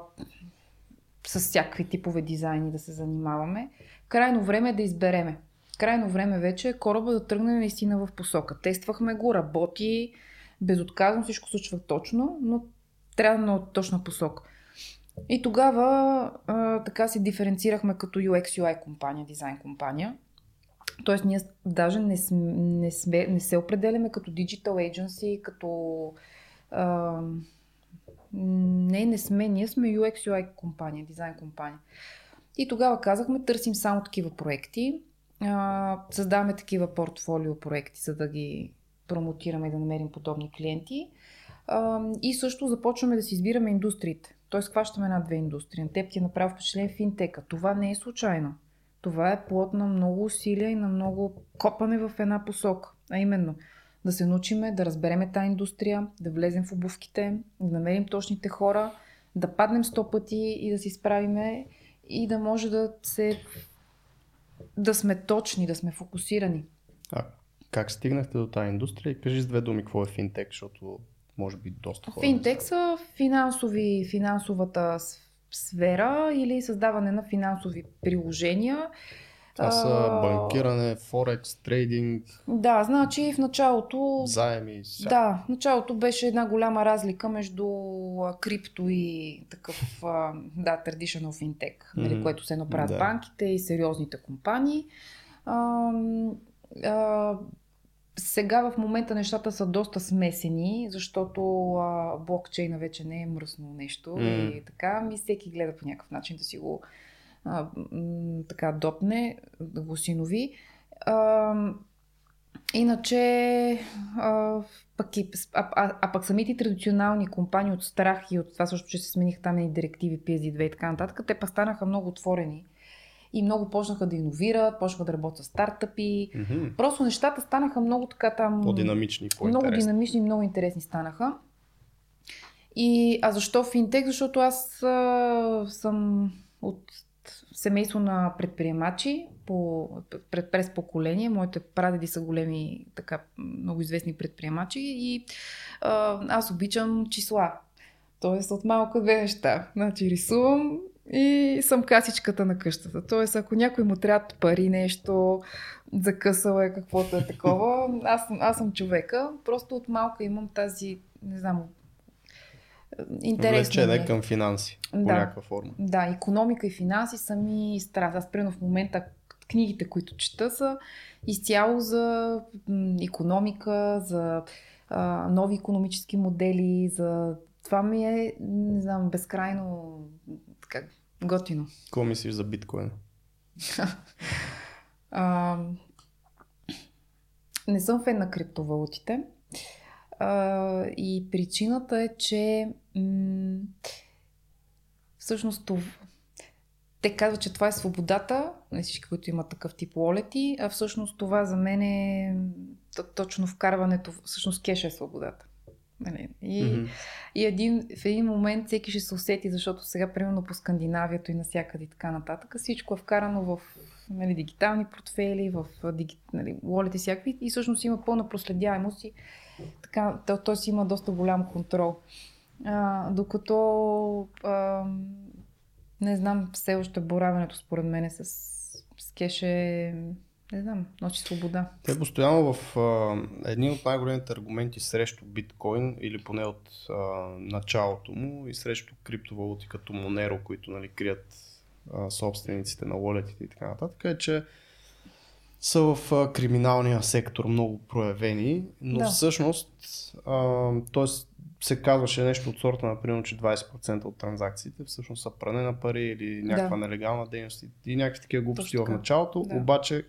с всякакви типове дизайни да се занимаваме. Крайно време е да избереме. Крайно време вече е кораба да тръгне наистина в посока. Тествахме го, работи, безотказно всичко случва точно, но трябва на точна посока. И тогава а, така се диференцирахме като UX UI компания, дизайн компания. Тоест, ние даже не, сме, не, сме, не се определяме като digital agency, като... А, не, не сме. Ние сме UX UI компания, дизайн компания. И тогава казахме, търсим само такива проекти, а, създаваме такива портфолио проекти, за да ги промотираме и да намерим подобни клиенти. А, и също започваме да си избираме индустриите. Тоест, хващаме една-две индустрии. На теб ти е направо впечатление финтека. Това не е случайно. Това е плод на много усилия и на много копане в една посока. А именно, да се научиме да разбереме тази индустрия, да влезем в обувките, да намерим точните хора, да паднем сто пъти и да си справиме и да може да се да сме точни, да сме фокусирани. А как стигнахте до тази индустрия? Кажи с две думи какво е финтек, защото може би доста хора. Финтек са финансови, финансовата сфера или създаване на финансови приложения. Това са банкиране, форекс, трейдинг. Да, значи в началото. Заеми. Ся... Да, в началото беше една голяма разлика между крипто и такъв, да, traditional fintech, mm-hmm. нали, което се направят да. банките и сериозните компании. А, а, сега в момента нещата са доста смесени, защото а, блокчейна вече не е мръсно нещо mm. и така. Ми всеки гледа по някакъв начин да си го а, м, така допне, да го синови. А, иначе, а, пък и, а, а, а пък самите традиционални компании от страх и от това също, че се смениха там и директиви PSD2 и така нататък, те па станаха много отворени и много почнаха да иновират, почнаха да работят с стартъпи. Мгм. Просто нещата станаха много така там... По-динамични, Много по-интересни. динамични, много интересни станаха. И, а защо финтек? Защото аз а, съм от семейство на предприемачи по, пред, през поколение. Моите прадеди са големи, така, много известни предприемачи и а, аз обичам числа. Тоест от малко две неща. Значи рисувам и съм касичката на къщата. Тоест ако някой му трябва пари, нещо, закъсал е каквото е такова, аз, съм- аз съм човека. Просто от малка имам тази, не знам, интересна Влечене е. към финанси, по Да. някаква форма. Да, економика и финанси са ми страст. Аз примерно в момента книгите, които чета са изцяло за економика, за а, нови економически модели, за това ми е, не знам, безкрайно така, готино. Какво мислиш за биткоин? А, не съм фен на криптовалутите. А, и причината е, че м- всъщност това, те казват, че това е свободата, не всички, които имат такъв тип уолети, а всъщност това за мен е точно вкарването, всъщност кеш е свободата. Нали? И, Мгм. и един, в един момент всеки ще се усети, защото сега, примерно по Скандинавието и навсякъде и така нататък, всичко е вкарано в нали, дигитални портфели, в диги, нали, всякакви и всъщност има пълна проследяемост и така, то, той си има доста голям контрол. А, докато а, не знам, все още боравенето според мен е с, с кеш е, не знам, носи свобода. Те постоянно в а, едни от най-големите аргументи срещу биткоин, или поне от а, началото му, и срещу криптовалути като Monero, които нали, крият а, собствениците на walletите и така нататък, е, че са в а, криминалния сектор много проявени, но Да. всъщност а, т.е. се казваше нещо от сорта, например, че 20% от транзакциите всъщност са пране на пари или някаква Да. нелегална дейност и- някакви такива глупости в началото, Да. обаче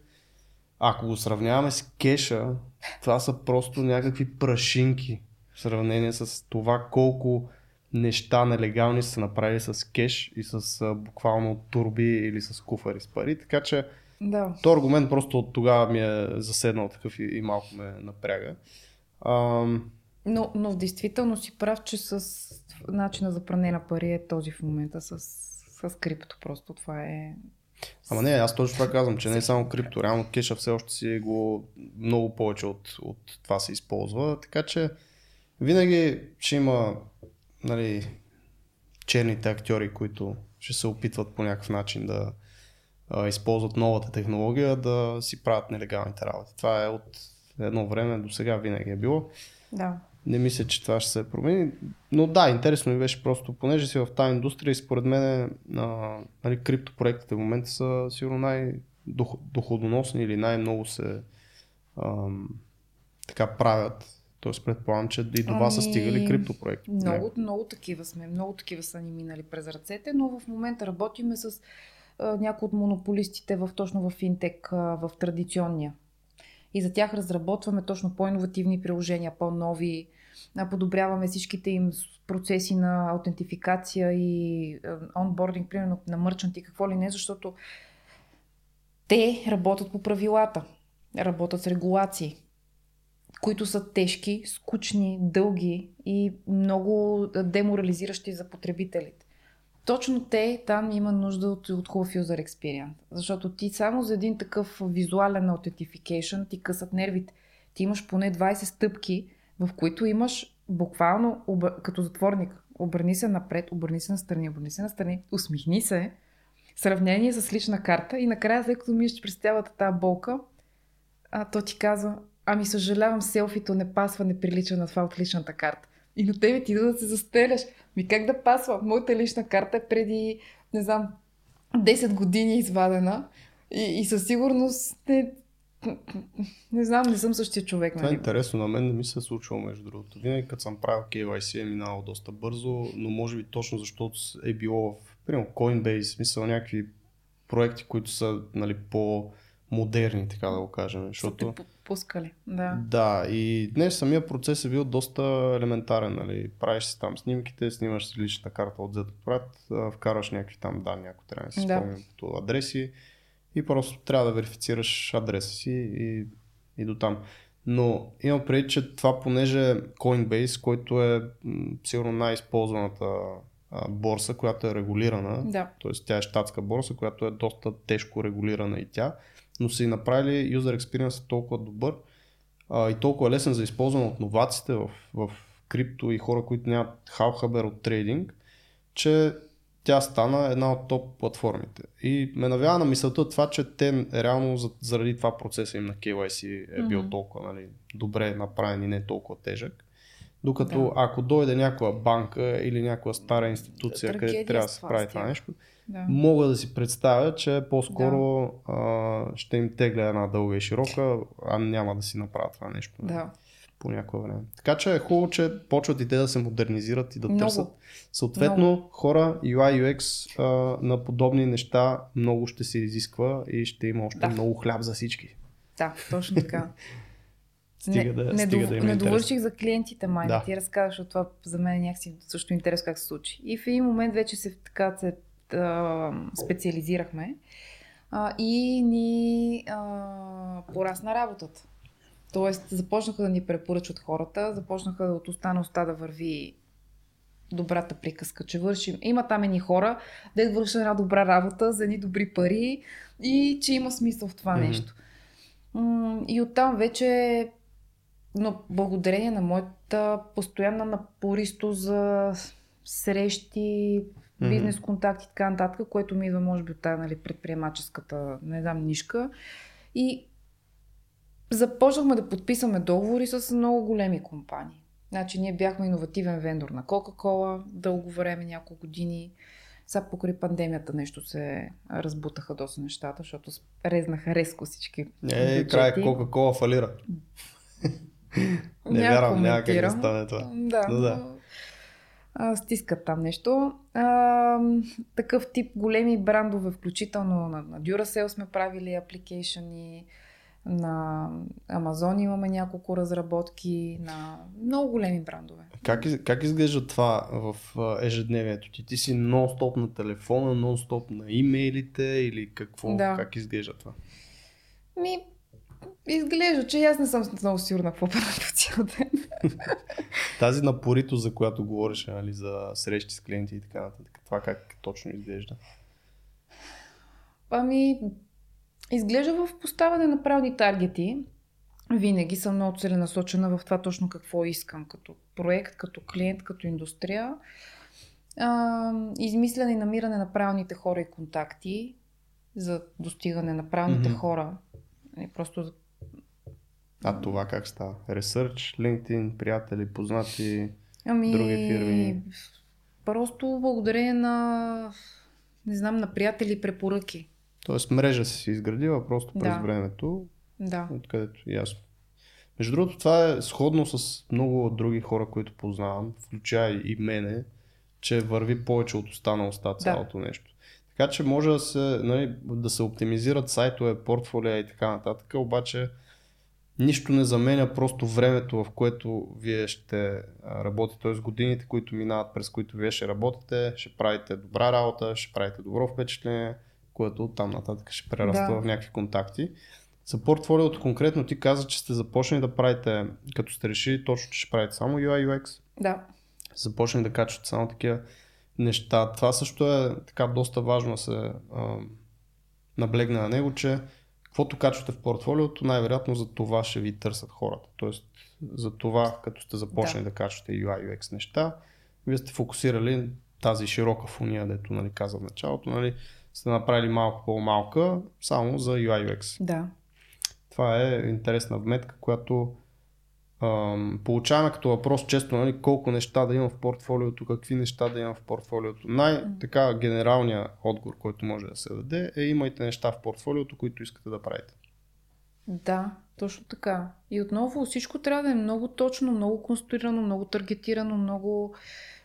ако го сравняваме с кеша, това са просто някакви прашинки в сравнение с това колко неща нелегални са направили с кеш и с а, буквално турби или с куфари с пари. Така че Да. този аргумент просто от тогава ми е заседнал такъв и, и малко ме напряга. Ам, Но, но в действителност си прав, че с начина за пране на пари е този в момента с, с крипто. Просто това е... Ама не, аз точно това казвам, че не е само крипто. Реално кеша все още си го много повече от, от това се използва. Така че винаги ще има нали, черните актьори, които ще се опитват по някакъв начин да а, използват новата технология да си правят нелегалните работи. Това е от едно време до сега винаги е било. Да. Не мисля, че това ще се промени. Но да, интересно ми беше просто, понеже си в тази индустрия и според мен а, нали, криптопроектите в момента са сигурно най-доходоносни или най-много се ам, така правят. Тоест предполагам, че и до вас са Ами, стигали криптопроекти. Много, много такива сме. Много такива са ни минали през ръцете, но в момента работиме с а, някои от монополистите в, точно в финтек, а, в традиционния. И за тях разработваме точно по-инновативни приложения, по-нови. Подобряваме всичките им процеси на аутентификация и онбординг, примерно на мърчанти, какво ли не, защото те работят по правилата, работят с регулации които са тежки, скучни, дълги и много деморализиращи за потребителите. Точно те там има нужда от, от хубав user experience. Защото ти само за един такъв визуален autentification ти късат нервите. Ти имаш поне 20 стъпки, в които имаш буквално обър... като затворник. Обърни се напред, обърни се настрани, обърни се настрани, усмихни се, сравнение с лична карта и накрая, след като минеш през цялата тази болка, а, то ти казва, ами съжалявам, селфито не пасва, не прилича на това от личната карта. И на тебе ти идва да се застеляш. Ми как да пасва? Моята лична карта е преди, не знам, 10 години извадена и, и със сигурност не, не знам, не съм същия човек. Това е Нали? интересно, на мен не ми се е случвало между другото. Винаги като съм правил KYC е минало доста бързо, но може би точно защото е било в примерно Coinbase, смисъл някакви проекти, които са нали, по-модерни, така да го кажем. Защото... Те пускали, да. Да, и днес самия процес е бил доста елементарен. Нали. Правиш си там снимките, снимаш си личната карта от зад отпред, вкарваш някакви там данни, ако трябва да си Да. спомням, като адреси и просто трябва да верифицираш адреса си и, и до там. Но имам преди, че това понеже е Coinbase, който е м, сигурно най-използваната борса, която е регулирана, Да. т.е. тя е щатска борса, която е доста тежко регулирана и тя, но са и направили user experience толкова добър а, и толкова лесен за използване от новаците в, в крипто и хора, които нямат халхабер от трейдинг, че тя стана една от топ платформите. И ме навява на мисълта това, че те реално за- заради това процеса им на KYC е бил Мгм. толкова нали, добре направен и не толкова тежък. Докато Да. ако дойде някоя банка или някоя стара институция, Трагедия където трябва да се прави това нещо, да. мога да си представя, че по-скоро а, ще им тегля една дълга и широка, а няма да си направят това нещо нали, да. по някое време. Така че е хубаво, че почват и те да се модернизират и да Много. търсят. Съответно, хора, UI UX а, на подобни неща много ще се изисква и ще има още Да. много хляб за всички. Да, точно така. Стига да- не, стига дов- да има не интерес. довърших за клиентите, май. Да. Да. Ти разказваш от това, за мен е някакси също интересно как се случи. И в един момент вече се, така, се а, специализирахме а, и ни а, порасна работата. Тоест, започнаха да ни препоръчват хората, започнаха от уста на уста да върви добрата приказка, че вършим. Има там едни хора, да вършат една добра работа за едни добри пари и че има смисъл в това Мгм. нещо. И оттам вече, но благодарение на моята постоянна напористо за срещи, Мгм. бизнес контакти и така нататък, което ми идва може би от тази нали, предприемаческата, не знам, нишка. И започнахме да подписваме договори с много големи компании. Значи ние бяхме иновативен вендор на Кока-Кола дълго време, няколко години. Сега покрай пандемията нещо се разбутаха доста нещата, защото резнаха резко всички Е, бюджети. край Кока-Кола фалира. Не вярвам, няма как да стане това. Да, Но да. А, стискат там нещо. А, такъв тип големи брандове, включително на, на Duracell сме правили апликейшени, на Amazon имаме няколко разработки, на много големи брандове. Как, как изглежда това в ежедневието ти? Ти си нон-стоп на телефона, нон-стоп на имейлите или какво? Да. Как изглежда това? Ми, изглежда, че аз не съм много сигурна какво правя цял ден. Тази напорито, за която говореше, нали, за срещи с клиенти и така нататък, това как точно изглежда? Ами, изглежда в поставяне на правни таргети. Винаги съм много целенасочена в това точно какво искам като проект, като клиент, като индустрия. А, измисляне и намиране на правилните хора и контакти за достигане на правилните Мгм. хора. И просто А това как става? Research, LinkedIn, приятели, познати. Ами, други фирми? Просто благодарение на, не знам, на приятели и препоръки. Тоест мрежа си изградила просто през Да. времето, Да. откъдето ясно. Между другото, това е сходно с много други хора, които познавам, включая и мене, че върви повече от уста на уста цялото нещо. Така че може да се, нали, да се оптимизират сайтове, портфолия и така нататък, обаче нищо не заменя просто времето, в което вие ще работите, т.е. годините, които минават, през които вие ще работите, ще правите добра работа, ще правите добро впечатление, което оттам нататък ще прераства Да. в някакви контакти. За портфолиото конкретно ти каза, че сте започнали да правите, като сте решили точно, че ще правите само UI UX, Да. започнали да качвате само такива неща. Това също е така доста важно да се а, наблегне на него, че каквото качвате в портфолиото, най-вероятно за това ще ви търсят хората. Тоест, за това, като сте започнали да, да качвате UI UX неща, вие сте фокусирали тази широка фуния, дето нали, каза в началото, нали, сте направили малко по-малка, само за UI UX. Да. Това е интересна вметка, която ам, получаваме като въпрос често, нали, колко неща да има в портфолиото, какви неща да има в портфолиото. Най-така генералният отговор, който може да се даде е имайте неща в портфолиото, които искате да правите. Да, точно така. И отново всичко трябва да е много точно, много конструирано, много таргетирано, много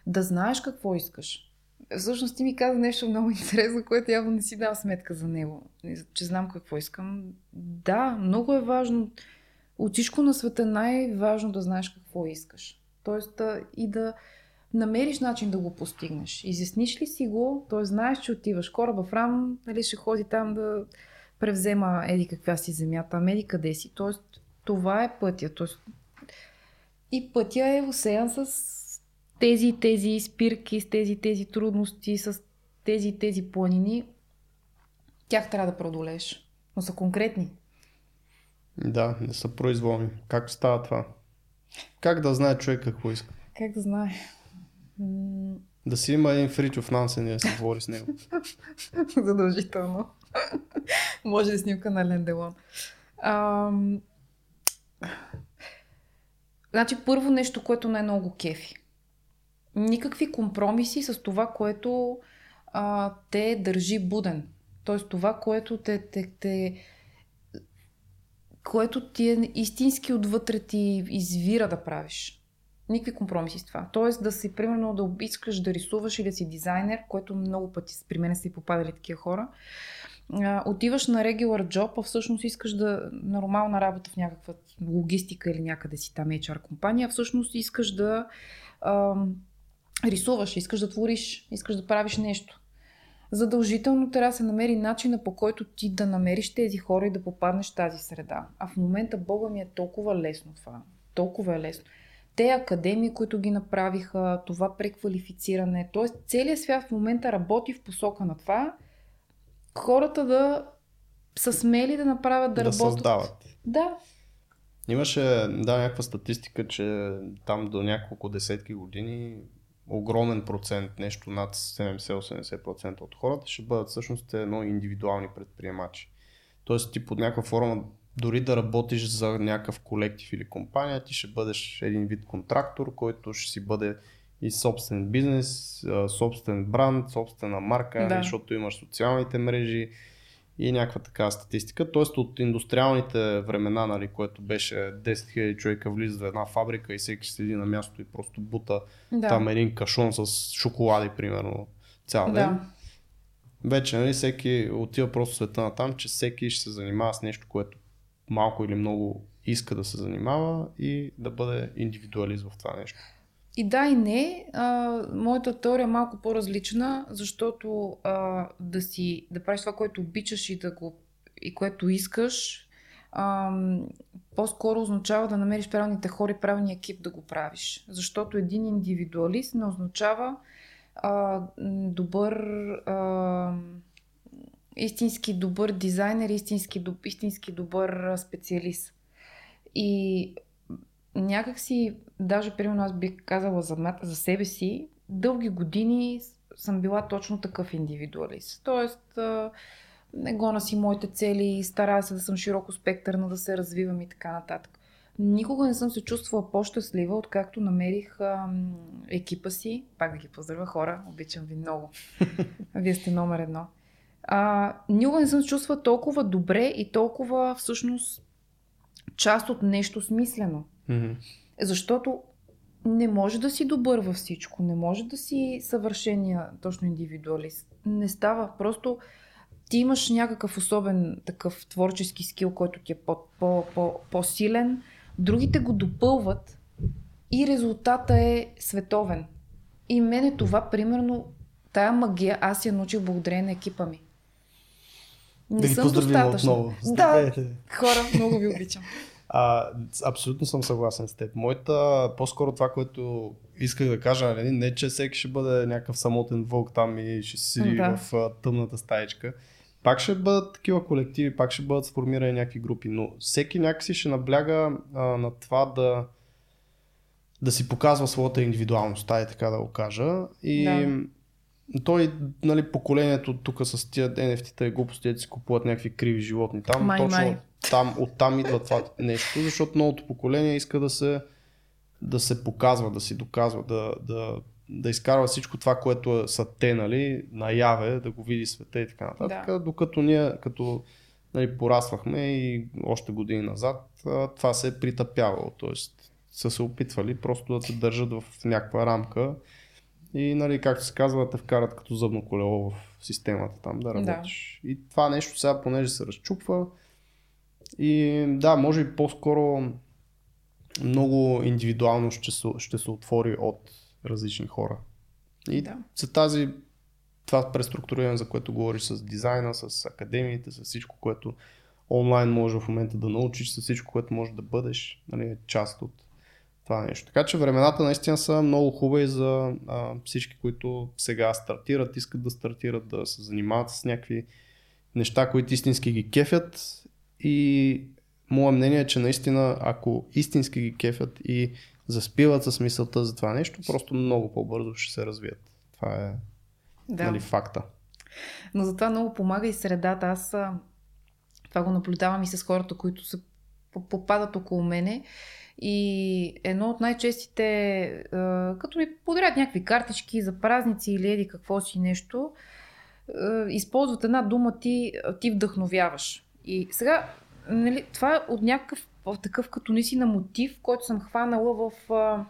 да знаеш какво искаш. всъщност ти ми каза нещо много интересно, което явно не си дам сметка за него. Че знам какво искам. Да, много е важно. От всичко на света най-важно да знаеш какво искаш. Тоест да, и да намериш начин да го постигнеш. Изясниш ли си го, т.е. знаеш, че отиваш кораба в рам, нали, ще ходи там да превзема еди каква си земята, ами еди къде си. Тоест, това е пътя. Тоест, и пътя е усеян с тези тези спирки, с тези тези трудности, с тези тези планини. Тях трябва да преодолееш. Но са конкретни. Да, не са произволни. Как става това? Как да знае човек какво иска? Как да знае? Да си има един фричов нансен и да се говори с него. Задължително. Може да снимка на Ленделон. Ам... Значи първо нещо, което най-много кефи. Никакви компромиси с това, което а, те държи буден. Тоест това, което те, те, те което ти е истински отвътре ти извира да правиш. Никакви компромиси с това. Тоест да си, примерно, да искаш да рисуваш или да си дизайнер, което много пъти при мен са и попадали такива хора. А, отиваш на regular job, а всъщност искаш да нормална работа в някаква логистика или някъде си там HR компания, а всъщност искаш да а, рисуваш, искаш да твориш, искаш да правиш нещо. Задължително трябва да се намери начина по който ти да намериш тези хора и да попаднеш в тази среда. А в момента Бога ми е толкова лесно това. Толкова е лесно. Те академии, които ги направиха, това преквалифициране, т.е. целият свят в момента работи в посока на това, хората да са смели да направят да, да работят. създават. Да. Имаше, да, някаква статистика, че там до няколко десетки години огромен процент, нещо над 70-80% от хората ще бъдат всъщност едно индивидуални предприемачи. Тоест ти под някаква форма дори да работиш за някакъв колектив или компания, ти ще бъдеш един вид контрактор, който ще си бъде и собствен бизнес, собствен бранд, собствена марка, да. защото имаш социалните мрежи и някаква така статистика. Тоест от индустриалните времена, нали, което беше 10 000 човека влизат в една фабрика и всеки седи на място и просто бута да. там един кашон с шоколади, примерно, цял ден. Да. Вече нали, всеки отива просто света на там, че всеки ще се занимава с нещо, което малко или много иска да се занимава и да бъде индивидуалист в това нещо. И да, и не. А, моята теория е малко по-различна, защото а, да си да правиш това, което обичаш и да го и което искаш, а, по-скоро означава да намериш правилните хора и правилния екип да го правиш. Защото един индивидуалист не означава а, добър а, истински добър дизайнер, истински, истински добър специалист. И някак си, даже примерно аз бих казала за, за себе си, дълги години съм била точно такъв индивидуалист. Тоест, не гона си моите цели, старая се да съм широко спектърна, да се развивам и така нататък. Никога не съм се чувствала по-щастлива, откакто намерих а, екипа си. Пак да ги поздравя хора, обичам ви много. Вие сте номер едно. А, никога не съм се чувствала толкова добре и толкова всъщност част от нещо смислено. Mm-hmm. Защото не може да си добър във всичко, не може да си съвършения точно индивидуалист. Не става. Просто ти имаш някакъв особен такъв творчески скил, който ти е по, по, по, по-силен, другите го допълват и резултата е световен. И мене това, примерно, тая магия, аз я научих благодарение на екипа ми. Не да съм достатъчно. Отново. Да, хора, много ви обичам. А, абсолютно съм съгласен с теб. Моята, по-скоро това, което исках да кажа, нали, не че всеки ще бъде някакъв самотен вълк там и ще си седи да. в а, тъмната стаечка. Пак ще бъдат такива колективи, пак ще бъдат сформирани някакви групи, но всеки някакси ще набляга а, на това да, да си показва своята индивидуалност, тая така да го кажа. И да той, нали, поколението тук с тия NFT-та и глупости, си купуват някакви криви животни. Там май, точно май. Там, оттам идва това нещо, защото новото поколение иска да се, да се показва, да си доказва, да, да, да изкарва всичко това, което са те, нали, наяве, да го види света и така нататък. Да. Докато ние, като нали, пораствахме и още години назад, това се е притъпявало. Тоест, са се опитвали просто да се държат в някаква рамка и нали, както се казва, те вкарат като зъбно колело в системата там да работиш. Да. И това нещо сега, понеже се разчупва, и да, може и по-скоро много индивидуално ще се, ще се отвори от различни хора. И да. за тази това преструктуриране, за което говориш с дизайна, с академиите, с всичко, което онлайн може в момента да научиш, с всичко, което може да бъдеш, нали, е част от това нещо. Така че времената наистина са много хубави за а, всички, които сега стартират, искат да стартират, да се занимават с някакви неща, които истински ги кефят и мое мнение е, че наистина, ако истински ги кефят и заспиват с мисълта за това нещо, просто много по-бързо ще се развият. Това е да. нали, факта. Но затова много помага и средата. Аз това го наблюдавам и с хората, които се попадат около мене. И едно от най-честите, като ми подарят някакви картички за празници или еди какво си нещо, използват една дума ти, ти вдъхновяваш. И сега, нали, това е от някакъв такъв като наистина мотив, който съм хванала в а,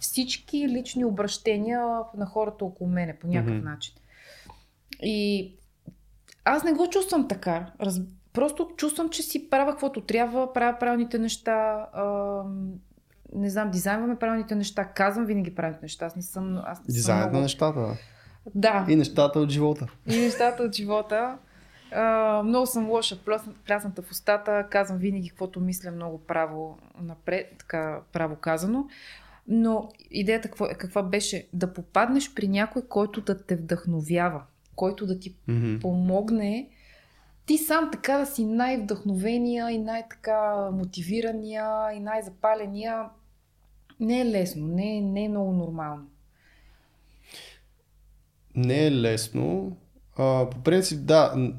всички лични обращения на хората около мене по някакъв mm-hmm. начин. И аз не го чувствам така. Раз... Просто чувствам, че си правя каквото трябва, правя правилните неща, а, не знам, дизайнваме правилните неща, казвам винаги правилните неща. Аз не съм. Аз не Дизайн съм много... на нещата. Да. И нещата от живота. И нещата от живота. Много съм лоша, плясната в устата, казвам винаги каквото мисля много право напред, така право казано. Но идеята каква, каква беше? Да попаднеш при някой, който да те вдъхновява, който да ти mm-hmm. помогне ти сам така да си най-вдъхновения и най-така мотивирания и най-запаления. Не е лесно, не, не е много нормално. Не е лесно. А, по принцип, да,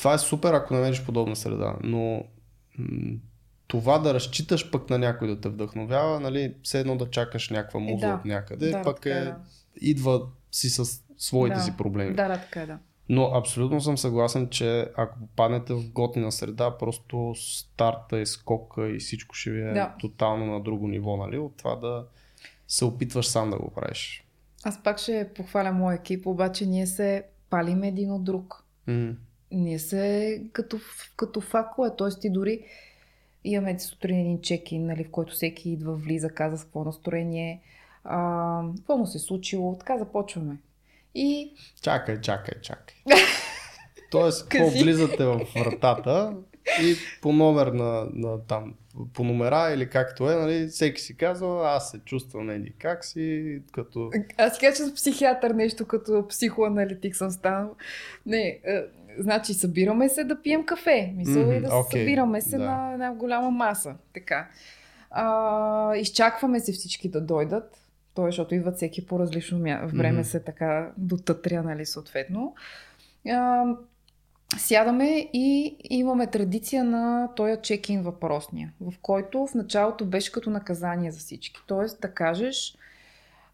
това е супер, ако намериш подобна среда, но м- това да разчиташ пък на някой да те вдъхновява, нали, все едно да чакаш някаква муза да. от някъде, да, пък е, е, да. идва си с своите да. си проблеми. Да, да, така е, да. Но абсолютно съм съгласен, че ако попаднете в готина среда, просто старта и скока и всичко ще ви е да. тотално на друго ниво, нали? От това да се опитваш сам да го правиш. Аз пак ще похваля моя екип, обаче ние се палим един от друг. Mm. Ние се като, като факове, т.е. ти дори имаме сутрин един чекин, нали, в който всеки идва, влиза, каза с какво настроение, а, какво му се е случило, така започваме. И... Чакай, чакай, чакай. Тоест, какво влизате в вратата и по номер на, на там, по номера или както е, нали, всеки си казва, аз се чувствам еди как си, като... Аз си кажа, че психиатър, нещо като психоаналитик съм станал. Не, е, значи събираме се да пием кафе. Мисля mm-hmm, и да okay, събираме се да. на една голяма маса. Така. А, изчакваме се всички да дойдат. Той, защото идват всеки по различно мя... време mm-hmm. се така дотътря, нали, съответно. А, сядаме и имаме традиция на този чекин въпросния, в който в началото беше като наказание за всички. Тоест да кажеш,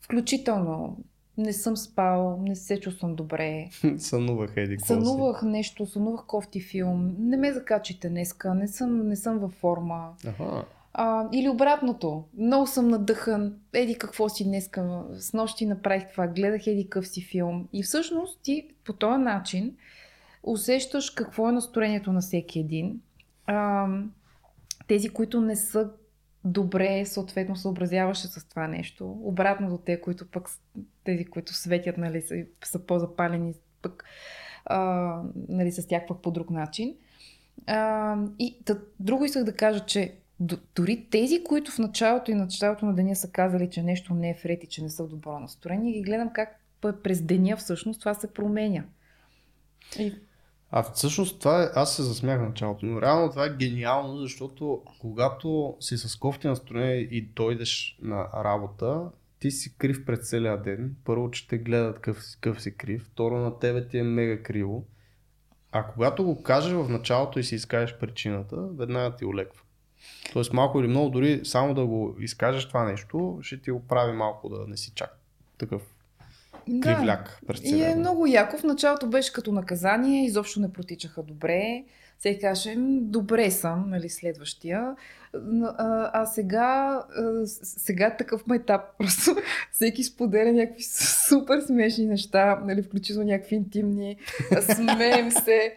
включително не съм спал, не се чувствам добре. сънувах еди Сънувах нещо, сънувах кофти филм, не ме закачите днеска, не съм, не съм във форма. Ага. А, или обратното, много съм надъхан, еди какво си днеска, с нощи направих това, гледах еди къв си филм. И всъщност ти по този начин усещаш какво е настроението на всеки един. А, тези, които не са добре, съответно, съобразяваше с това нещо. Обратно до те, които пък, тези, които светят, нали, са, са по-запалени, пък, а, нали, с тях пък по друг начин. А, и тъ, друго исках да кажа, че дори тези, които в началото и началото на деня са казали, че нещо не е вред и че не са в добро настроение, ги гледам как през деня всъщност това се променя. И а всъщност това е, аз се засмях в началото, но реално това е гениално, защото когато си с кофти настроение и дойдеш на работа, ти си крив пред целия ден. Първо, че те гледат къв, къв си крив, второ на тебе ти е мега криво. А когато го кажеш в началото и си изкажеш причината, веднага ти олеква. Тоест малко или много, дори само да го изкажеш това нещо, ще ти оправи малко да не си чак такъв кривляк през И целия е ден. много яко. В началото беше като наказание, изобщо не протичаха добре. Сега каже, «М, добре съм, нали, следващия. А, а сега, а, сега такъв етап. Просто всеки споделя някакви супер смешни неща, нали, включително някакви интимни. Смеем се.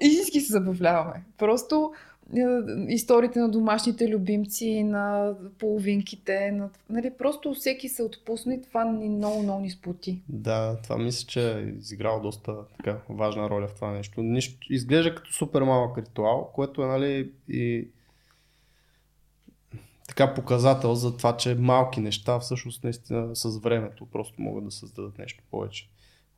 Истински се забавляваме. Просто историите на домашните любимци, на половинките, на, нали, просто всеки се отпусне и това ни много, много ни сплоти. Да, това мисля, че е изиграл доста така, важна роля в това нещо. Нищо, изглежда като супер малък ритуал, което е нали, и така показател за това, че малки неща всъщност наистина с времето просто могат да създадат нещо повече.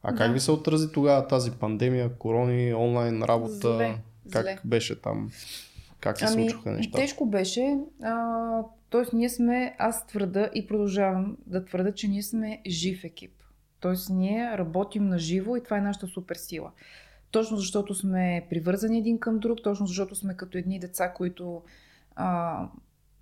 А как Да. ви се отрази тогава тази пандемия, корони, онлайн работа? Зле, как зле. беше там? Как се Ами, случваха нещата? тежко беше. А, тоест, ние сме, аз твърда и продължавам да твърда, че ние сме жив екип. Тоест, ние работим на живо и това е нашата супер сила. Точно защото сме привързани един към друг, точно защото сме като едни деца, които а,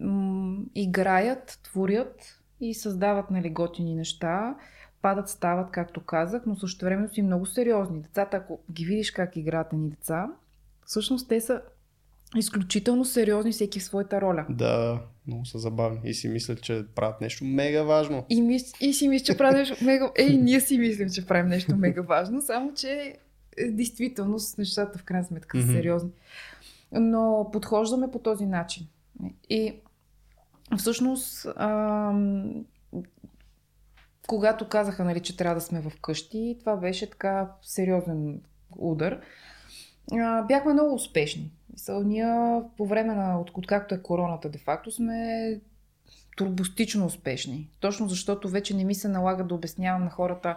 м- играят, творят и създават нали, готини неща. Падат, стават, както казах, но също време са и много сериозни. Децата, ако ги видиш как играят ни деца, всъщност те са изключително сериозни всеки в своята роля. Да, много са забавни и си мислят, че правят нещо мега важно. И, мис, и си мисля, че правим нещо мега... Ей, ние си мислим, че правим нещо мега важно, само че е, действително с нещата в крайна сметка са сериозни. Но подхождаме по този начин. И всъщност, ам, когато казаха, нали, че трябва да сме вкъщи, това беше така сериозен удар. А, бяхме много успешни. Мисъл, ние по време на, от- откакто е короната, де-факто сме турбостично успешни. Точно защото вече не ми се налага да обяснявам на хората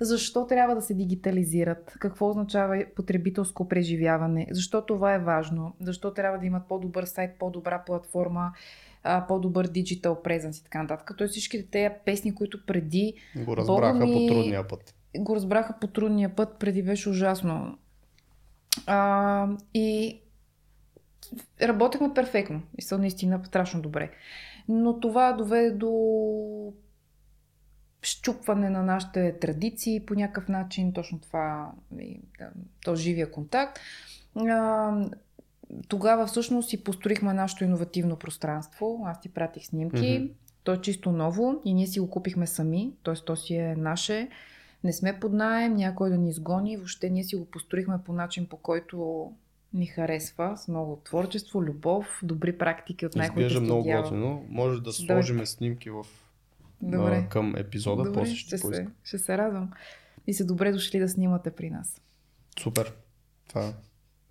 защо трябва да се дигитализират, какво означава потребителско преживяване, защо това е важно, защо трябва да имат по-добър сайт, по-добра платформа, по-добър диджитал презенс и така нататък. Тоест всичките тези песни, които преди Го разбраха ми- по трудния път. го разбраха по трудния път, преди беше ужасно. А, и работехме перфектно. И са наистина страшно добре. Но това доведе до щупване на нашите традиции по някакъв начин, точно това, и, да, то живия контакт. Тогава всъщност си построихме нашето иновативно пространство. Аз ти пратих снимки. Мгм. То е чисто ново и ние си го купихме сами, т.е. то си е наше. Не сме под найем, някой да ни изгони. Въобще ние си го построихме по начин, по който ни харесва, с много творчество, любов, добри практики от най-хубавите Изглежда много готино. Може да сложим снимки в, Добре. а, към епизода, Добре, после ще, ще се, ще се радвам. И се добре дошли да снимате при нас. Супер. Това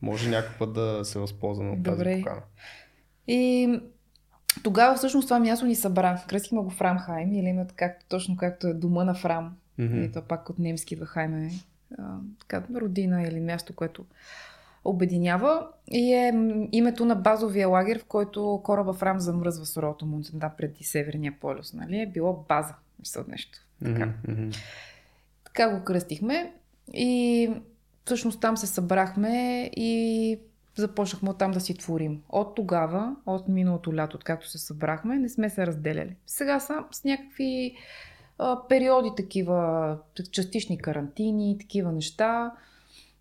може някой път да се възползваме от Добре. тази покана. И тогава всъщност това място ни събра. Кръстихме го Фрамхайм или имат както, точно както е дома на Фрам. Мгм. И то пак от немски Вахайм е а, така, родина или място, което обединява. И е името на базовия лагер, в който кораба Фрам замръзва суровото му да, преди Северния полюс. Нали? Е било база. Мисля нещо. Така. Мгм. Така го кръстихме и всъщност там се събрахме и започнахме оттам да си творим. От тогава, от миналото лято, откакто се събрахме, не сме се разделяли. Сега са с някакви а, периоди такива, частични карантини, такива неща,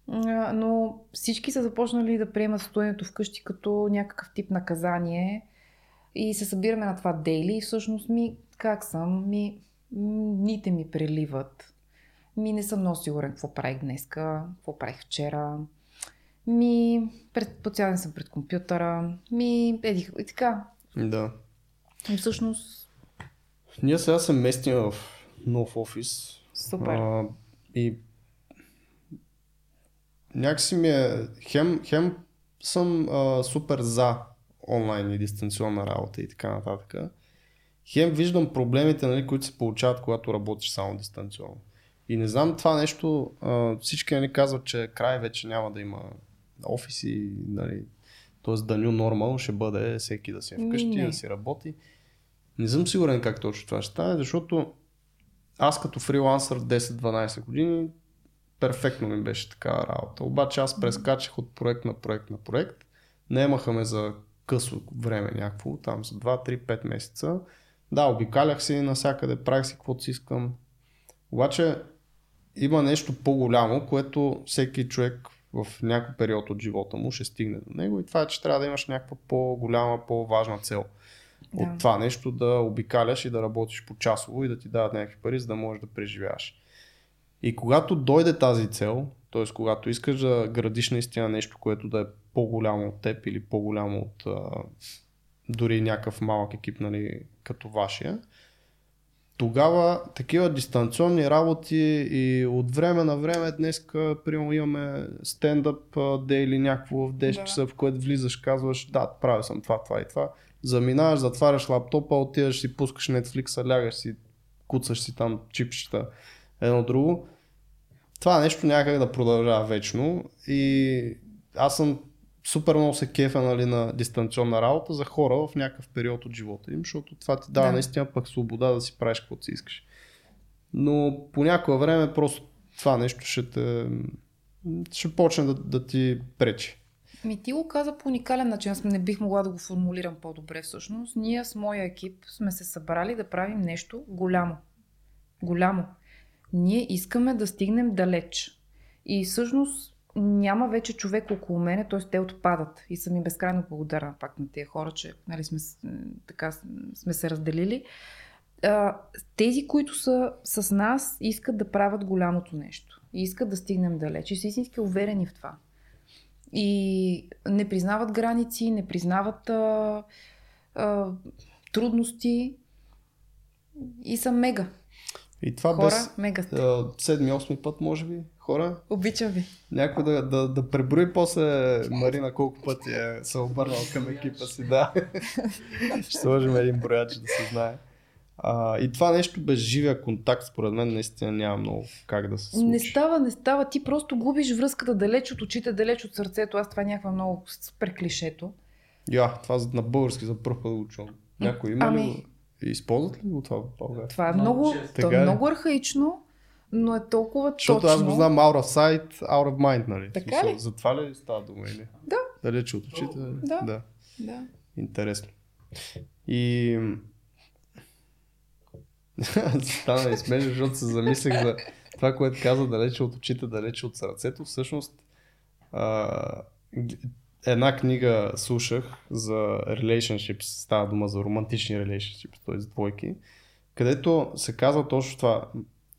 но всички са започнали да приемат стоенето вкъщи като някакъв тип наказание и се събираме на това дейли и всъщност ми, как съм, ми, дните ми преливат. Ми не съм много сигурен какво правих днеска, какво правих вчера. Ми, пред, по цял ден съм пред компютъра. Ми, еди, и така. Да. И всъщност, Ние сега се местим в нов офис. супер. А, и някакси ми е, хем, хем съм а, супер за онлайн и дистанционна работа и така нататък. Хем виждам проблемите, нали, които се получават, когато работиш само дистанционно. И не знам това нещо, а, всички нали, казват, че край вече няма да има офиси, нали, т.е. the new normal ще бъде всеки да си е вкъщи, не. да си работи. Не съм сигурен как точно това ще стане, защото аз като фрилансър 10-12 години перфектно ми беше така работа. Обаче аз прескачах от проект на проект на проект. Наемаха ме за късо време някакво, там за 2-3-5 месеца. Да, обикалях си навсякъде, правих си каквото си искам. Обаче има нещо по-голямо, което всеки човек в някой период от живота му ще стигне до него и това е, че трябва да имаш някаква по-голяма, по-важна цел. Да. От това нещо да обикаляш и да работиш по часово и да ти дадат някакви пари, за да можеш да преживяваш. И когато дойде тази цел, т.е. когато искаш да градиш наистина нещо, което да е по-голямо от теб или по-голямо от а, дори някакъв малък екип, нали, като вашия, тогава такива дистанционни работи и от време на време днес, примерно имаме стендъп дей или някакво в 10 да. часа, в което влизаш, казваш, да, правя съм това, това и това. Заминаваш, затваряш лаптопа, отиваш си, пускаш Netflix, лягаш си, куцаш си там чипчета, едно друго. Това нещо някак да продължава вечно и аз съм супер много се кефа нали, на дистанционна работа за хора в някакъв период от живота им, защото това ти дава да. наистина пък свобода да си правиш каквото си искаш. Но по някое време просто това нещо ще те ще почне да, да ти пречи. Ми ти го каза по уникален начин, аз не бих могла да го формулирам по-добре всъщност. Ние с моя екип сме се събрали да правим нещо голямо. Голямо. Ние искаме да стигнем далеч. И всъщност няма вече човек около мене, т.е. те отпадат. И съм им безкрайно благодарна пак на тези хора, че нали, сме, така, сме се разделили. Тези, които са с нас, искат да правят голямото нещо. И искат да стигнем далеч. И са истински уверени в това. И не признават граници, не признават а, а, трудности и са мега. И това Хора, без мега седми-осми път, може би, хора. Обичам ви. Някой да, да, да преброи после Марина колко пъти е се обърнал към екипа си, да. Ще сложим един брояч да се знае. А, и това нещо без живия контакт, според мен, наистина няма много как да се случи. Не става, не става. Ти просто губиш връзката далеч от очите, далеч от сърцето. Аз това е някаква много супер клишето. Я, това на български за първ път го чувам. Някой има ами... ли Използват ли го това в България? Това е много, то е, е много архаично, но е толкова Защото точно. аз го знам out of sight, out of mind, нали? Така ли? За това ли става дума или? Да. Далече от очите? Да. да. да. Интересно. И... Стана и смешно, защото се замислях за това, което каза далече от очите, далече от сърцето. Всъщност, а, една книга слушах за relationships, става дума за романтични relationships, т.е. двойки, където се казва точно това.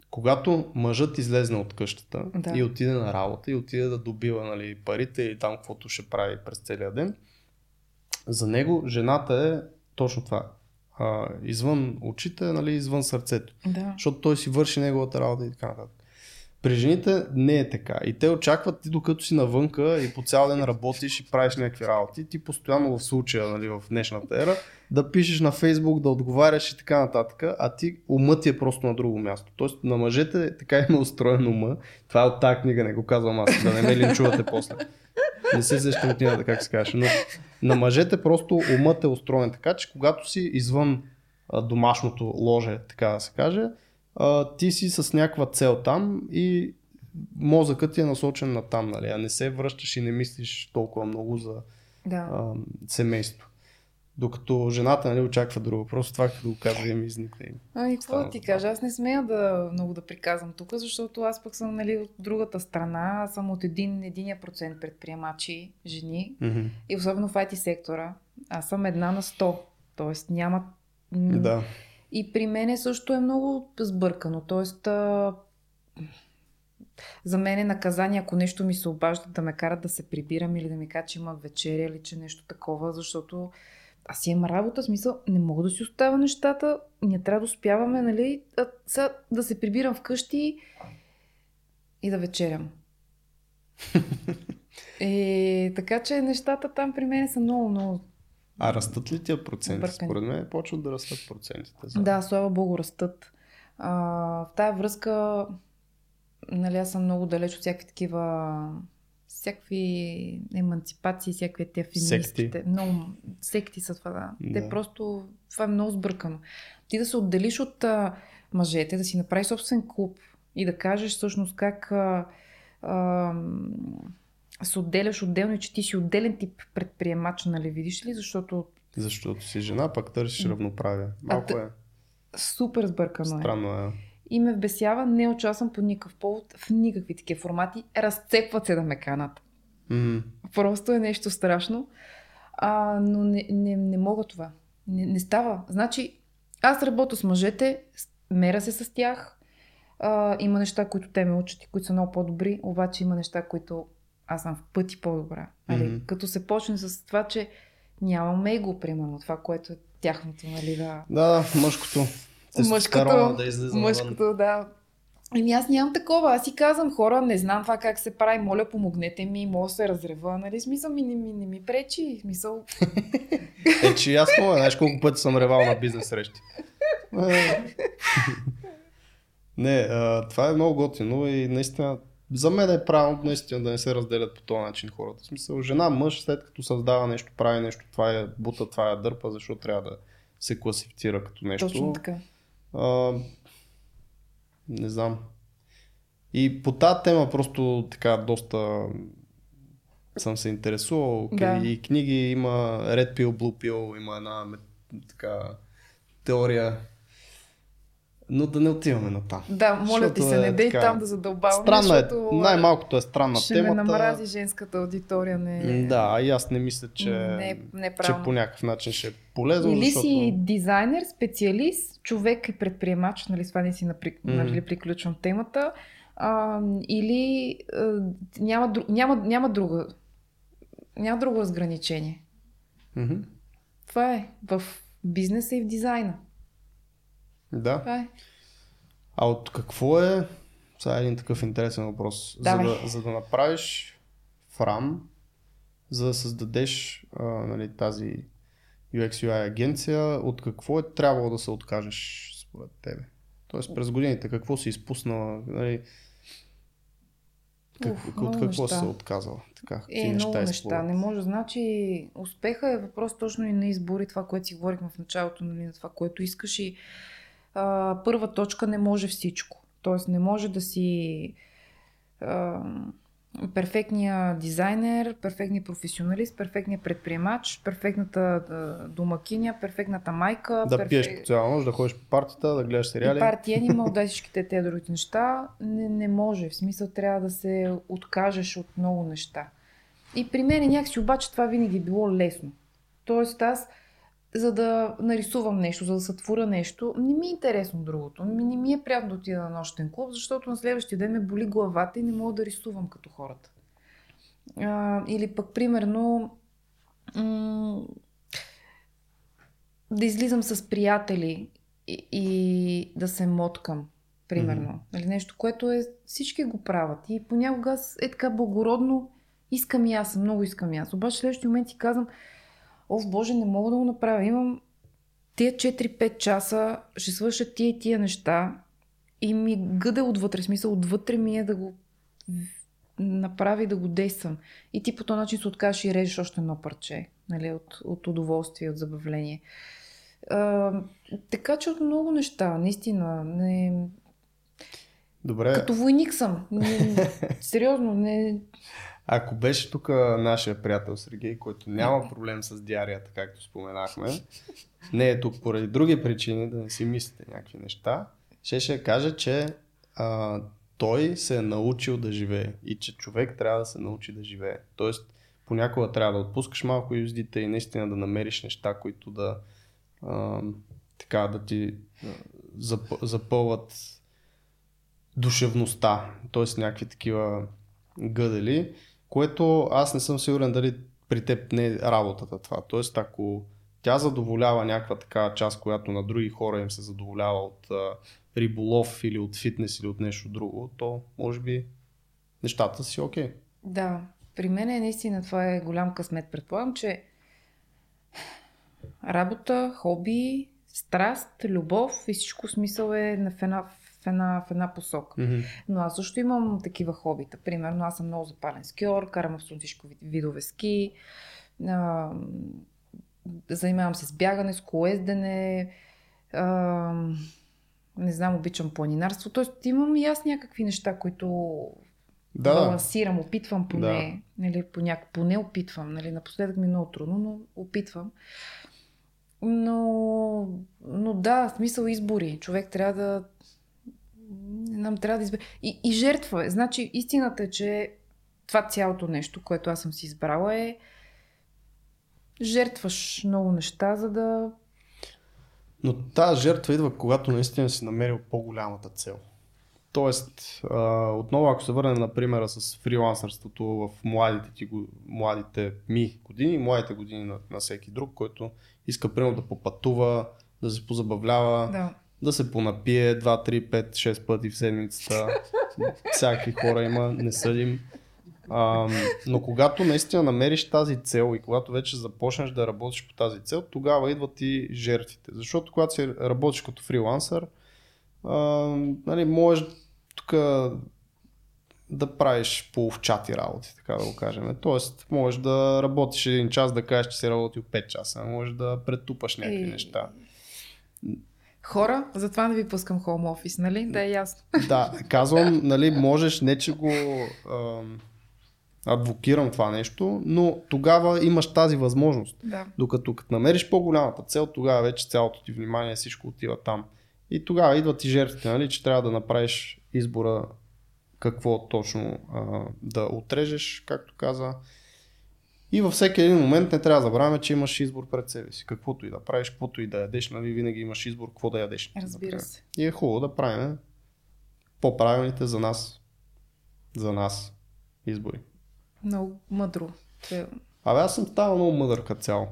Когато мъжът излезне от къщата да. и отиде на работа и отиде да добива нали, парите и там каквото ще прави през целия ден, за него жената е точно това. А, извън очите, нали, извън сърцето. Да. Защото той си върши неговата работа и така нататък. При жените не е така. И те очакват ти докато си навънка и по цял ден работиш и правиш някакви работи, ти постоянно в случая, нали, в днешната ера, да пишеш на Фейсбук, да отговаряш и така нататък, а ти умът ти е просто на друго място. Тоест на мъжете така има устроен ума. Това е от тази книга, не го казвам аз, да не ме линчувате после. Не се сещам книгата, как се каже. Но на мъжете просто умът е устроен така, че когато си извън домашното ложе, така да се каже, а, ти си с някаква цел там и мозъкът ти е насочен на там, нали? а не се връщаш и не мислиш толкова много за да. а, семейство. Докато жената нали, очаква друго. Просто това като го казва ми изникне. Ами, какво да ти кажа? Аз не смея да много да приказвам тук, защото аз пък съм нали, от другата страна. Аз съм от един, единия процент предприемачи, жени. Mm-hmm. И особено в IT сектора. Аз съм една на 100. Тоест няма... Да. И при мене също е много сбъркано. Тоест, а... за мен е наказание, ако нещо ми се обажда да ме карат да се прибирам или да ми кажа, че има вечеря или че нещо такова, защото аз си имам работа, смисъл, не мога да си оставя нещата, ние трябва да успяваме, нали, а, да се прибирам вкъщи и да вечерям. е, така че нещата там при мен са много, много а растат ли тия проценти? Бъркани. Според мен почват да растат процентите. За... Да, слава богу, растат. А, в тая връзка, нали, аз съм много далеч от всякакви такива всякакви емансипации, всякакви те феминистките. Много секти са това, да. да. Те просто, това е много сбъркано. Ти да се отделиш от а, мъжете, да си направиш собствен клуб и да кажеш всъщност как а, а, се отделяш отделно и че ти си отделен тип предприемач, нали видиш ли? Защото... Защото си жена, пък търсиш равноправие. Малко а, е. Супер сбъркано Странно е. и ме вбесява, не участвам по никакъв повод в никакви такива формати. Разцепват се да ме канат. М, Просто е нещо страшно. А, но не, не, не мога това. Не, не става. Значи, аз работя с мъжете, меря се с тях. А, има неща, които те ме учат и които са много по-добри, обаче има неща, които аз съм в пъти по-добра. Нали? Мгм. Като се почне с това, че нямам его, примерно, това, което е тяхното, нали, да... Да, мъжкото. Тестостерона да излиза мъжкото, да. Еми аз нямам такова. Аз си казвам, хора, не знам това как се прави, моля, помогнете ми, мога да се разрева, нали? Смисъл ми не, ми не ми пречи. Смисъл, Е, че аз мога, знаеш колко пъти съм ревал на бизнес срещи. Е. не, а, това е много готино и наистина за мен е правилно наистина да не се разделят по този начин хората. В смисъл, жена, мъж, след като създава нещо, прави нещо, това е бута, това е дърпа, защо трябва да се класифицира като нещо. точно така. А, не знам. И по тази тема просто така доста съм се интересувал. Да. И книги има Red Pill, Blue Pill, има една така теория. Но да не отиваме на там. Да, моля ти се, е не дей така- там да задълбавам. Странна е, най-малкото е странна ще темата. ме намрази женската аудитория. Не, Да, и аз не мисля, че, Не, не е че по някакъв начин ще е полезно, Или защото... си дизайнер, специалист, човек и предприемач, нали, с това не си напри... Мгм. нали, приключвам темата, а, или а, няма, дру... няма, няма, друга, няма друго разграничение. Мгм. Това е в бизнеса и в дизайна. Да. Това е. А от какво е, сега е един такъв интересен въпрос, за да, за да направиш фрам, за да създадеш а, нали, тази UX UI агенция, от какво е трябвало да се откажеш според тебе? Тоест през годините какво си изпуснала, нали, как, Уф, от какво неща. се отказала? Така, Е, много неща. изплуват? Не може. Значи, успеха е въпрос точно и на избори, това, което си говорихме в началото, нали, на това, което искаш и а, първа точка не може всичко. Тоест не може да си а, перфектния дизайнер, перфектният професионалист, перфектният предприемач, перфектната домакиня, перфектната майка. Да пиеш по цяла нощ, да ходиш по партията, да гледаш сериали. И партия анимал, да всичките тези другите неща. Не, не може. В смисъл трябва да се откажеш от много неща. И при мен някакси обаче това винаги е било лесно. Тоест аз, за да нарисувам нещо, за да сътворя нещо, не ми е интересно другото. Не, ми е приятно да отида на нощен клуб, защото на следващия ден ме боли главата и не мога да рисувам като хората. А, или пък, примерно, м- да излизам с приятели и, и да се моткам, примерно. Мгм. Нали, нещо, което е, всички го правят. И понякога е така благородно, искам и аз, много искам и аз. Обаче в следващия момент си казвам, о, боже, не мога да го направя. Имам тия 4-5 часа, ще свърша тия и тия неща и ми гъде отвътре, смисъл отвътре ми е да го направи да го действам. И ти по този начин се откажеш и режеш още едно парче, нали, от, от удоволствие, от забавление. А, така че от много неща, наистина. Не... Добре, Като войник съм. Не, сериозно, не. Ако беше тук нашия приятел Сергей, който няма проблем с диарията, както споменахме, не е тук поради други причини, да не си мислите някакви неща, ще ще каже, че а, той се е научил да живее и че човек трябва да се научи да живее. Тоест, понякога трябва да отпускаш малко юздите и наистина да намериш неща, които да а, така да ти зап, запълват душевността, т.е. някакви такива гъдели, което аз не съм сигурен дали при теб не е работата това. Тоест, ако тя задоволява някаква такава част, която на други хора им се задоволява от риболов или от фитнес или от нещо друго, то може би нещата си окей. Да, при мен е наистина това е голям късмет. Предполагам, че работа, хоби, страст, любов и всичко смисъл е на- в една, в една, в една посока. Mm-hmm. Но аз също имам такива хобита. Примерно, аз съм много запален скиор, карам всичко видове ски, а, занимавам се с бягане, с колездене, а, не знам, обичам планинарство. Тоест имам и аз някакви неща, които Да, да. балансирам, опитвам поне, нали, поняк... поне опитвам. Нали, напоследък ми е много трудно, но опитвам. Но, но да, в смисъл избори. Човек трябва да нам трябва да изберем. И, и жертва е. Значи, истината е, че това цялото нещо, което аз съм си избрала е жертваш много неща, за да... Но тази жертва идва, когато наистина си намерил по-голямата цел. Тоест, а, отново ако се върнем на примера с фрилансърството в младите, ти, младите ми години, младите години на, на всеки друг, който иска примерно да попътува, да се позабавлява, Да. Да се понапие 2, 3, 5, 6 пъти в седмицата. Всяки хора има, не съдим. А, но когато наистина намериш тази цел и когато вече започнеш да работиш по тази цел, тогава идват и жертвите. Защото когато си работиш като фрилансър, а, нали, можеш тук да правиш половчати работи, така да го кажем. Тоест, можеш да работиш един час, да кажеш, че си работил 5 часа, можеш да претупаш някакви неща. Хора, затова не ви пускам хоум офис, нали? Да е ясно. Да, казвам, нали, можеш, не че го ам, адвокирам това нещо, но тогава имаш тази възможност. Да. Докато като намериш по-голямата цел, тогава вече цялото ти внимание, всичко отива там. И тогава идват и жертвите, нали, че трябва да направиш избора какво точно а, да отрежеш, както каза. И във всеки един момент не трябва да забравяме, че имаш избор пред себе си. Каквото и да правиш, каквото и да ядеш, нали, винаги имаш избор какво да ядеш. Разбира се. И е хубаво да правим по-правилните за нас, за нас избори. Много мъдро. Абе, аз съм станал много мъдър като цяло.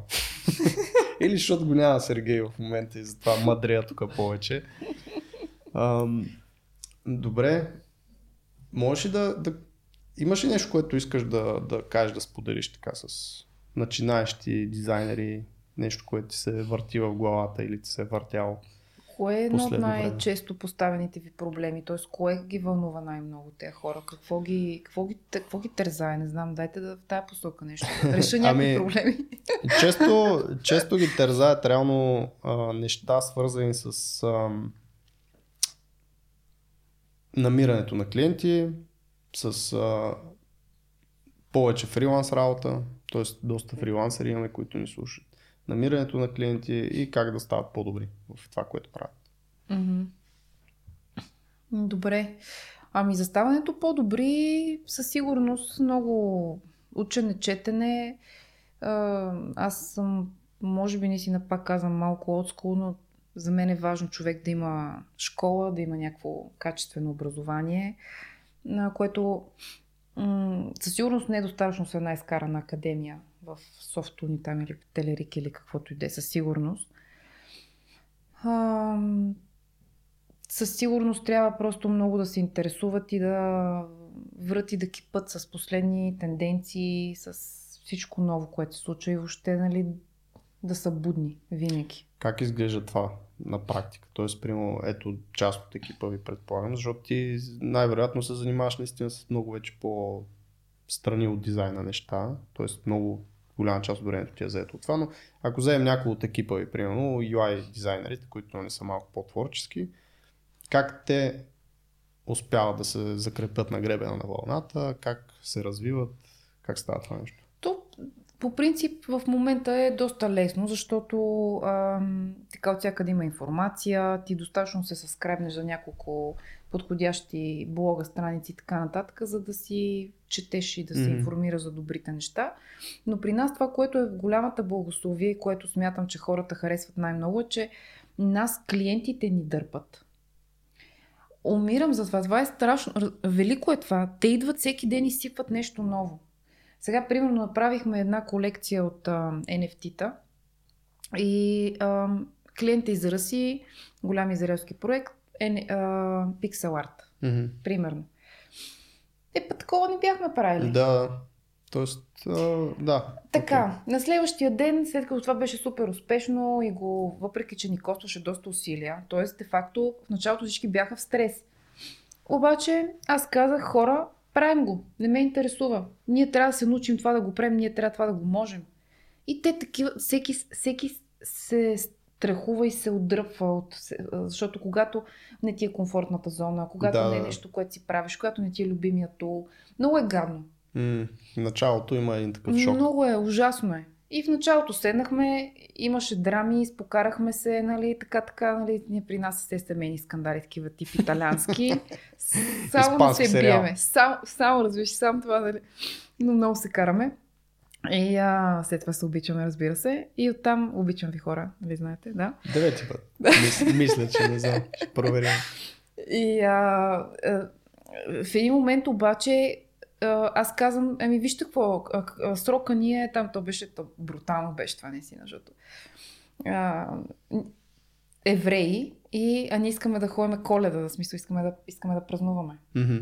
Или защото го няма Сергей в момента и затова мъдрия тук повече. Ам, добре, можеш ли да, да... Имаш ли нещо, което искаш да, да кажеш, да споделиш така с начинаещи дизайнери, нещо, което ти се върти в главата или ти се е въртяло? Кое е едно от най-често поставените ви проблеми? Т.е. кое ги вълнува най-много тези хора? Какво ги, какво ги, какво ги тързае? Не знам, дайте да в тая посока нещо. Реша някакви Ами, проблеми. Често, често ги тързаят реално а, неща, свързани с ам, намирането на клиенти, с а, повече фриланс работа, т.е. доста фрилансери имаме, които ни слушат. Намирането на клиенти и как да стават по-добри в това, което правят. Добре. Ами за ставането по-добри със сигурност много учене, четене. Аз съм, може би наистина пак казвам малко отскул, но за мен е важно човек да има школа, да има някакво качествено образование, което м- със сигурност не е достатъчно с една изкарана академия в софтуни там или телерик или каквото и да е, със сигурност. Ам, със сигурност трябва просто много да се интересуват и да врат и да кипат с последни тенденции, с всичко ново, което се случва и въобще нали, да са будни винаги. Как изглежда това на практика? Тоест, примерно, ето част от екипа ви предполагам, защото ти най-вероятно се занимаваш наистина с много вече по страни от дизайна неща, т.е. много голяма част от времето ти е заето от това, но ако вземем някой от екипа ви, примерно UI дизайнерите, които не са малко по-творчески, как те успяват да се закрепят на гребена на вълната, как се развиват, как става това нещо? По принцип в момента е доста лесно, защото ам, така от всякъде има информация, ти достатъчно се съскребнеш за няколко подходящи блога, страници и така нататък, за да си четеш и да се информира за добрите неща. Но при нас това, което е голямата благословие и което смятам, че хората харесват най-много е, че нас клиентите ни дърпат. Умирам за това. Това е страшно. Велико е това. Те идват всеки ден и сипват нещо ново. Сега, примерно, направихме една колекция от а, NFT-та и а, клиента изрази голям израелски проект, е, а, Pixel Art, Mm-hmm. примерно. Е, па такова не бяхме правили. Да, тоест, а, да. Така, на следващия ден, след като това беше супер успешно и го, въпреки че ни костваше доста усилия, т.е. де факто в началото всички бяха в стрес. Обаче аз казах, хора, правим го, не ме интересува. Ние трябва да се научим това да го правим, ние трябва това да го можем. И те такива, всеки, всеки се страхува и се отдръпва, от, защото когато не ти е комфортната зона, когато Да, не е нещо, което си правиш, когато не ти е любимия тул, много е гадно. М, началото има един такъв шок. Много е, ужасно е. И в началото седнахме, имаше драми, спокарахме се, нали, така, така, нали, ние при нас се семейни скандали, такива тип италиански. само да се биеме. Само, само разбираш, само това, нали. Но много се караме. И а, след това се обичаме, разбира се. И оттам обичам ви хора, нали знаете, да. Девети път. Мис, мисля, че не знам. Ще проверя. И а, а, в един момент обаче аз казвам, ами вижте какво, срока ни е там, то беше, то брутално беше това наистина, защото а, евреи и а ние искаме да ходим коледа, в смисъл искаме да, искаме да празнуваме. Мгм.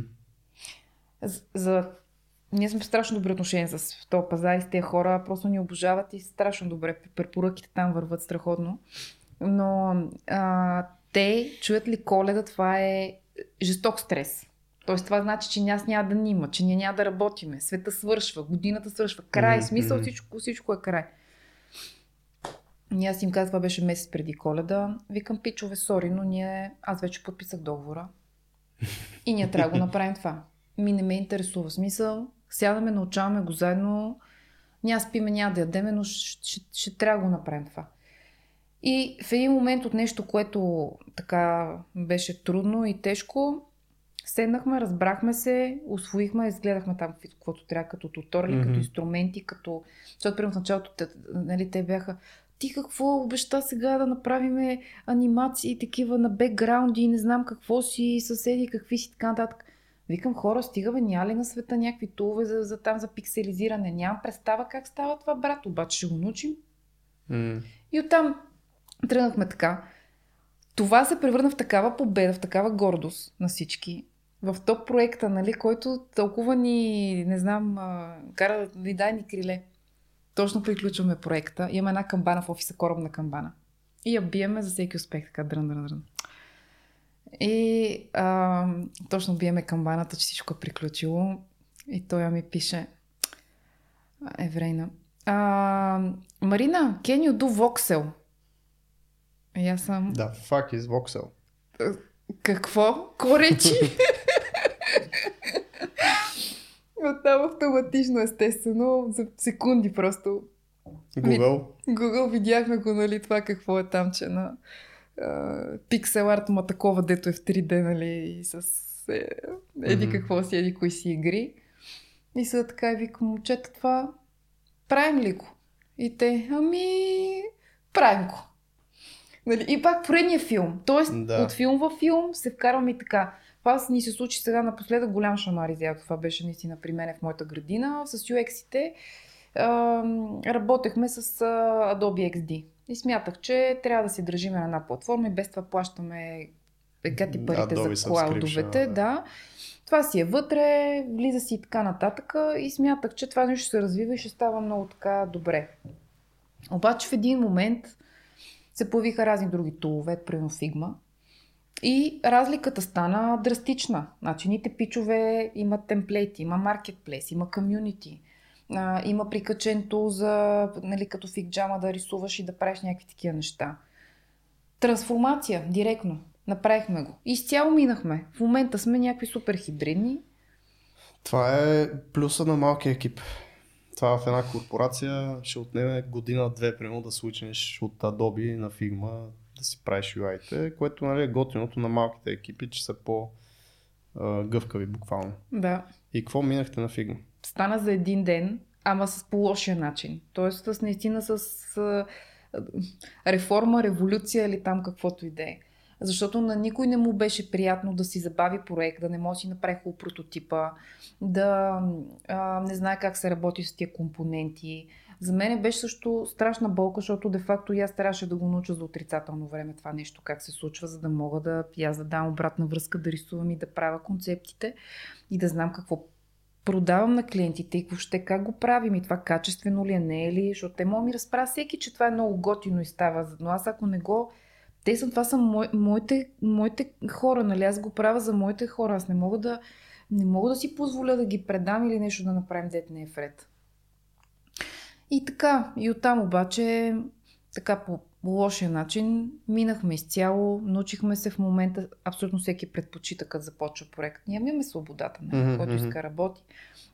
За, за... Ние сме в страшно добри отношения с този пазар и с тези хора, просто ни обожават и страшно добре. Препоръките там върват страхотно. Но а, те чуят ли коледа, това е жесток стрес. Тоест това значи, че нас няма да нима, че ние няма да работиме. Света свършва, годината свършва, край, Мгм, смисъл, всичко, всичко е край. И аз им казах, това беше месец преди коледа. Викам, пичове, сори, но ние, аз вече подписах договора. И ние трябва да го направим това. Ми не ме интересува. Смисъл, сядаме, научаваме го заедно. Няма спиме, няма да ядеме, но ще, ще, ще трябва да го направим това. И в един момент от нещо, което така беше трудно и тежко, седнахме, разбрахме се, освоихме, изгледахме там каквото трябва, като туторли, Мгм. като инструменти, като... Защото примерно в началото те, нали, те бяха ти какво обеща сега да направим анимации такива на бекграунди не знам какво си, съседи, какви си, така нататък. Викам хора, стигаме, няма ли на света някакви тулове за, за там за пикселизиране? Нямам представа как става това, брат, обаче ще го научим. М. И оттам тръгнахме така. Това се превърна в такава победа, в такава гордост на всички. В топ проекта, нали, който толкова ни, не знам, кара да ни дай ни криле. Точно приключваме проекта. Имаме една камбана в офиса, корабна камбана. И я биеме за всеки успех, така дрън, дрън, дрън. И а, точно биеме камбаната, че всичко е приключило. И той ми пише, еврейна, а, Марина, can you do voxel? И аз съм, Да, fuck is voxel. Какво? Ко речи? Оттам автоматично, естествено, за секунди просто. Google. Google видяхме го, нали, това какво е там, че на пиксел арт, ма такова, дето е в 3D, нали, и с е, еди какво си, еди кои си игри. И сега така и викам, момчета, това правим ли го? И те, ами, правим го. Нали? И пак поредния филм. Тоест, Да. от филм във филм се вкарваме и така. Това ни се случи сега напоследък голям шамар изява. Това беше наистина при мен в моята градина. С UX-ите ам, работехме с а, Adobe XD. И смятах, че трябва да си държим на една платформа и без това плащаме екати парите Adobe за клаудовете. Да. да. да. Това си е вътре, влиза си и така нататък. И смятах, че това нещо ще се развива и ще става много така добре. Обаче в един момент се появиха разни други тулове, примерно Figma. И разликата стана драстична. Значи, ните пичове имат темплейти, има маркетплейс, има комюнити, има прикачен тул за, нали, като фигджама да рисуваш и да правиш някакви такива неща. Трансформация, директно. Направихме го. Изцяло минахме. В момента сме някакви супер хибридни. Това е плюса на малкия екип. Това в една корпорация ще отнеме година-две, примерно да случиш от Adobe на Figma да си правиш UI-те, което нали, е готиното на малките екипи, че са по-гъвкави буквално. Да. И какво минахте на Figma? Стана за един ден, ама с по лошия начин. Тоест с наистина с реформа, революция или там каквото и да е. Защото на никой не му беше приятно да си забави проект, да не може да си направи хубаво прототипа, да а, не знае как се работи с тия компоненти. За мен беше също страшна болка, защото де-факто аз трябваше да го науча за отрицателно време това нещо, как се случва, за да мога да аз да дам обратна връзка, да рисувам и да правя концептите и да знам какво продавам на клиентите и въобще как го правим и това качествено ли е, не е ли, защото те могат ми разправя всеки, че това е много готино и става, но аз ако не го те са, това са мо, моите, моите хора, нали? Аз го правя за моите хора. Аз не мога да, не мога да си позволя да ги предам или нещо да направим, дете не е вред. И така, и оттам обаче, така по лошия начин, минахме изцяло, научихме се в момента, абсолютно всеки предпочита като започва проект. Ние имаме свободата, нали? Мгм, който иска работи.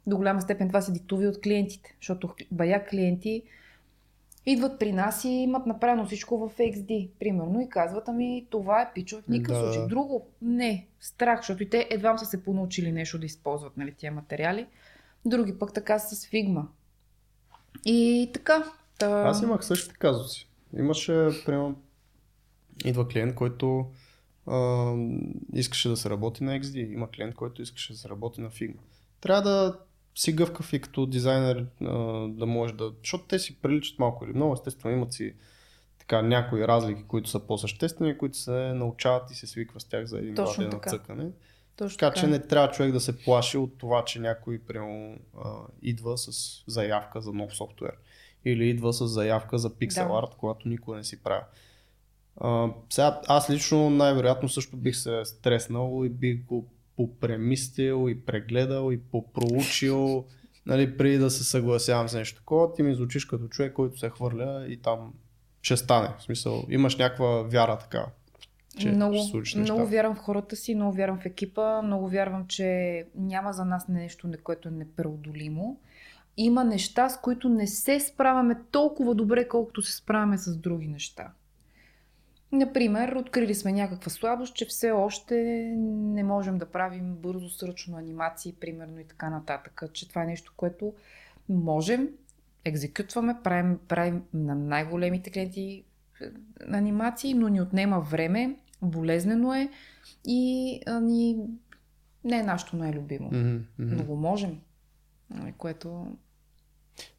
До голяма степен това се диктува от клиентите, защото бая клиенти идват при нас и имат направено всичко в XD, примерно, и казват, ами това е пичо в никакъв Да. случай. Друго, не, страх, защото и те едва са се понаучили нещо да използват нали, тия материали. Други пък така с фигма. И така. Та... Аз имах същите казуси. Имаше, примерно, идва клиент, който а, искаше да се работи на XD. Има клиент, който искаше да се работи на Figma. Трябва да си гъвкав и като дизайнер а, да може да... Защото те си приличат малко или много. Естествено имат си така някои разлики, които са по-съществени, които се научават и се свиква с тях за един-два Точно дена така. цъкане. Точно Така че не трябва човек да се плаши от това, че някой прямо а, идва с заявка за нов софтуер. Или идва с заявка за пиксел Да. арт, когато никой не си прави. А, сега, аз лично най-вероятно също бих се стреснал и бих го попремистил и прегледал и попроучил, нали, преди да се съгласявам с нещо такова. Ти ми звучиш като човек, който се хвърля и там ще стане. В смисъл, имаш някаква вяра така. Че много, ще неща. много вярвам в хората си, много вярвам в екипа, много вярвам, че няма за нас нещо, не- което е непреодолимо. Има неща, с които не се справяме толкова добре, колкото се справяме с други неща. Например, открили сме някаква слабост, че все още не можем да правим бързо сръчно анимации, примерно и така нататък. Че това е нещо, което можем, екзекютваме, правим, правим на най-големите клиенти е, анимации, но ни отнема време, болезнено е и а, ни не е нашето най-любимо. Мгм. Но го можем. Нали, Което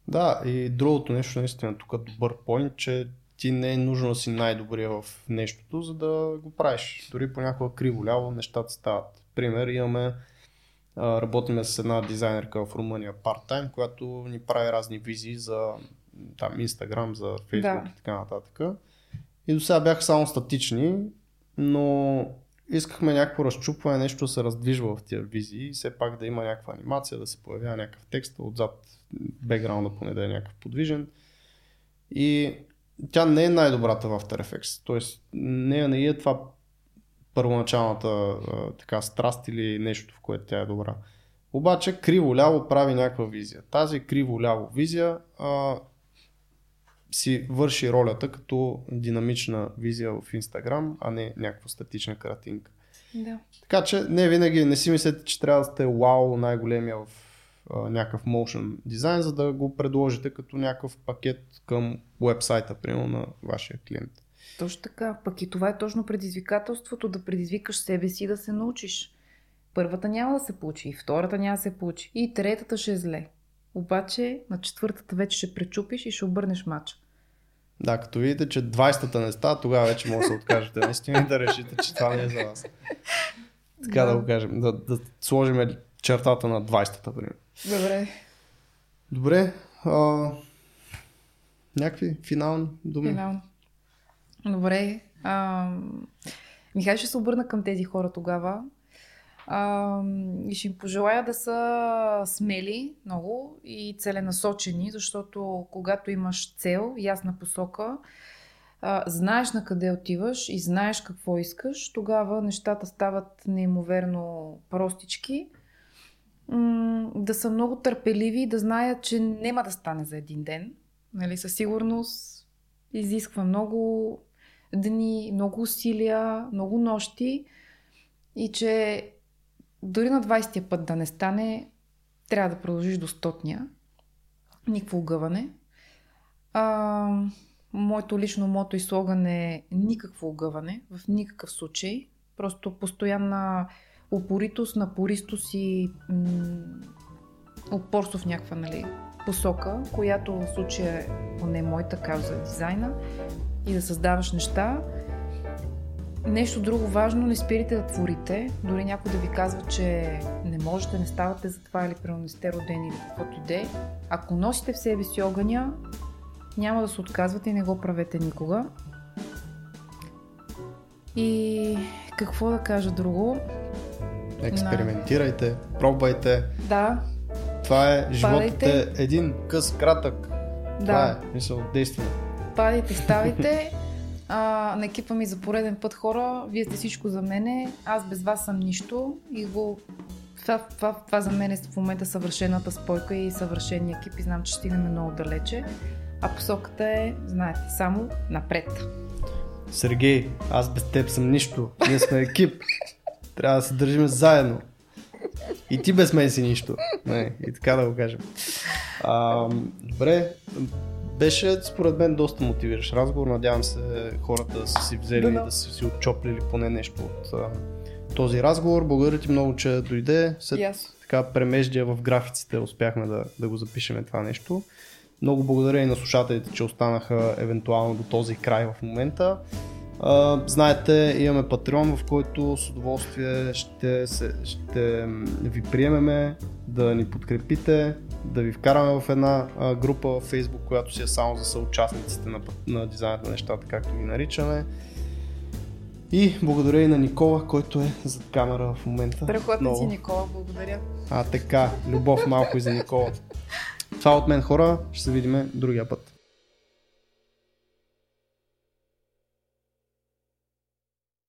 Да, и другото нещо, наистина, тук е добър поинт, че ти не е нужно да си най-добрия в нещото, за да го правиш. Дори понякога криво-ляво нещата стават. Пример, имаме, работиме с една дизайнерка в Румъния part-time, която ни прави разни визии за там Instagram, за Facebook Да. и така нататък. И до сега бяха само статични, но искахме някакво разчупване, нещо да се раздвижва в тия визии и все пак да има някаква анимация, да се появява някакъв текст, отзад бекграунда поне да е някакъв подвижен. И тя не е най-добрата в After Effects. Тоест, нея не е това първоначалната така страст или нещо, в което тя е добра. Обаче криво-ляво прави някаква визия. Тази криво-ляво визия а, си върши ролята като динамична визия в Instagram, а не някаква статична картинка. да. Така че не винаги, не си мислете, че трябва да сте вау най-големия в а, някакъв motion дизайн, за да го предложите като някакъв пакет към вебсайта, примерно на вашия клиент. Точно така. Пък и това е точно предизвикателството, да предизвикаш себе си да се научиш. Първата няма да се получи, и втората няма да се получи, и третата ще е зле. Обаче на четвъртата вече ще пречупиш и ще обърнеш мача. Да, като видите, че 20-та не става, тогава вече може да се откажете наистина и да решите, че това не е за вас. Така да, Да. го кажем, да, да сложим чертата на 20-та, примерно. Добре. Добре, а, някакви финални думи? Финално. Добре. А, Михай ще се обърна към тези хора тогава. А, и ще им пожелая да са смели много и целенасочени, защото когато имаш цел, ясна посока, а, знаеш на къде отиваш и знаеш какво искаш, тогава нещата стават неимоверно простички. Да са много търпеливи и да знаят, че няма да стане за един ден. Нали, със сигурност изисква много дни, много усилия, много нощи и че дори на 20-я път да не стане, трябва да продължиш до стотния. Никакво огъване. А, моето лично мото и слоган е никакво огъване, в никакъв случай. Просто постоянна упоритост, напористост и м- упорство в някаква нали, посока, която в случая поне моята кауза дизайна и да създаваш неща. Нещо друго важно, не спирайте да творите. Дори някой да ви казва, че не можете, не ставате за това или примерно не сте родени или каквото и да е. Ако носите в себе си огъня, няма да се отказвате и не го правете никога. И какво да кажа друго? Експериментирайте, пробвайте. Да, Това е, животът е един къс, кратък. Това да. е, мисъл, действаме. падайте, ставайте. А, на екипа ми за пореден път хора, вие сте всичко за мене, аз без вас съм нищо и го... Това, това, това за мен е в момента съвършената спойка и съвършения екип и знам, че стигнем много далече. а посоката е, знаете, само напред. Сергей, аз без теб съм нищо. Ние сме екип. Трябва да се държим заедно. И ти без мен си нищо. Не, и така да го кажем. А, добре, беше според мен доста мотивиращ разговор. Надявам се хората да са си взели Да, да. да са си отчоплили поне нещо от а, този разговор. Благодаря ти много, че дойде. След аз. така премеждия в графиците успяхме да, да го запишем това нещо. Много благодаря и на слушателите, че останаха евентуално до този край в момента. Знаете, имаме Patreon, в който с удоволствие ще, се, ще ви приемеме да ни подкрепите, да ви вкараме в една а, група в Facebook, която си е само за съучастниците на, на дизайната на нещата, както ги наричаме. И благодаря и на Никола, който е зад камера в момента. Страхотен Много. си, Никола, благодаря. А така, любов малко и за Никола. Това от мен хора, ще се видим другия път.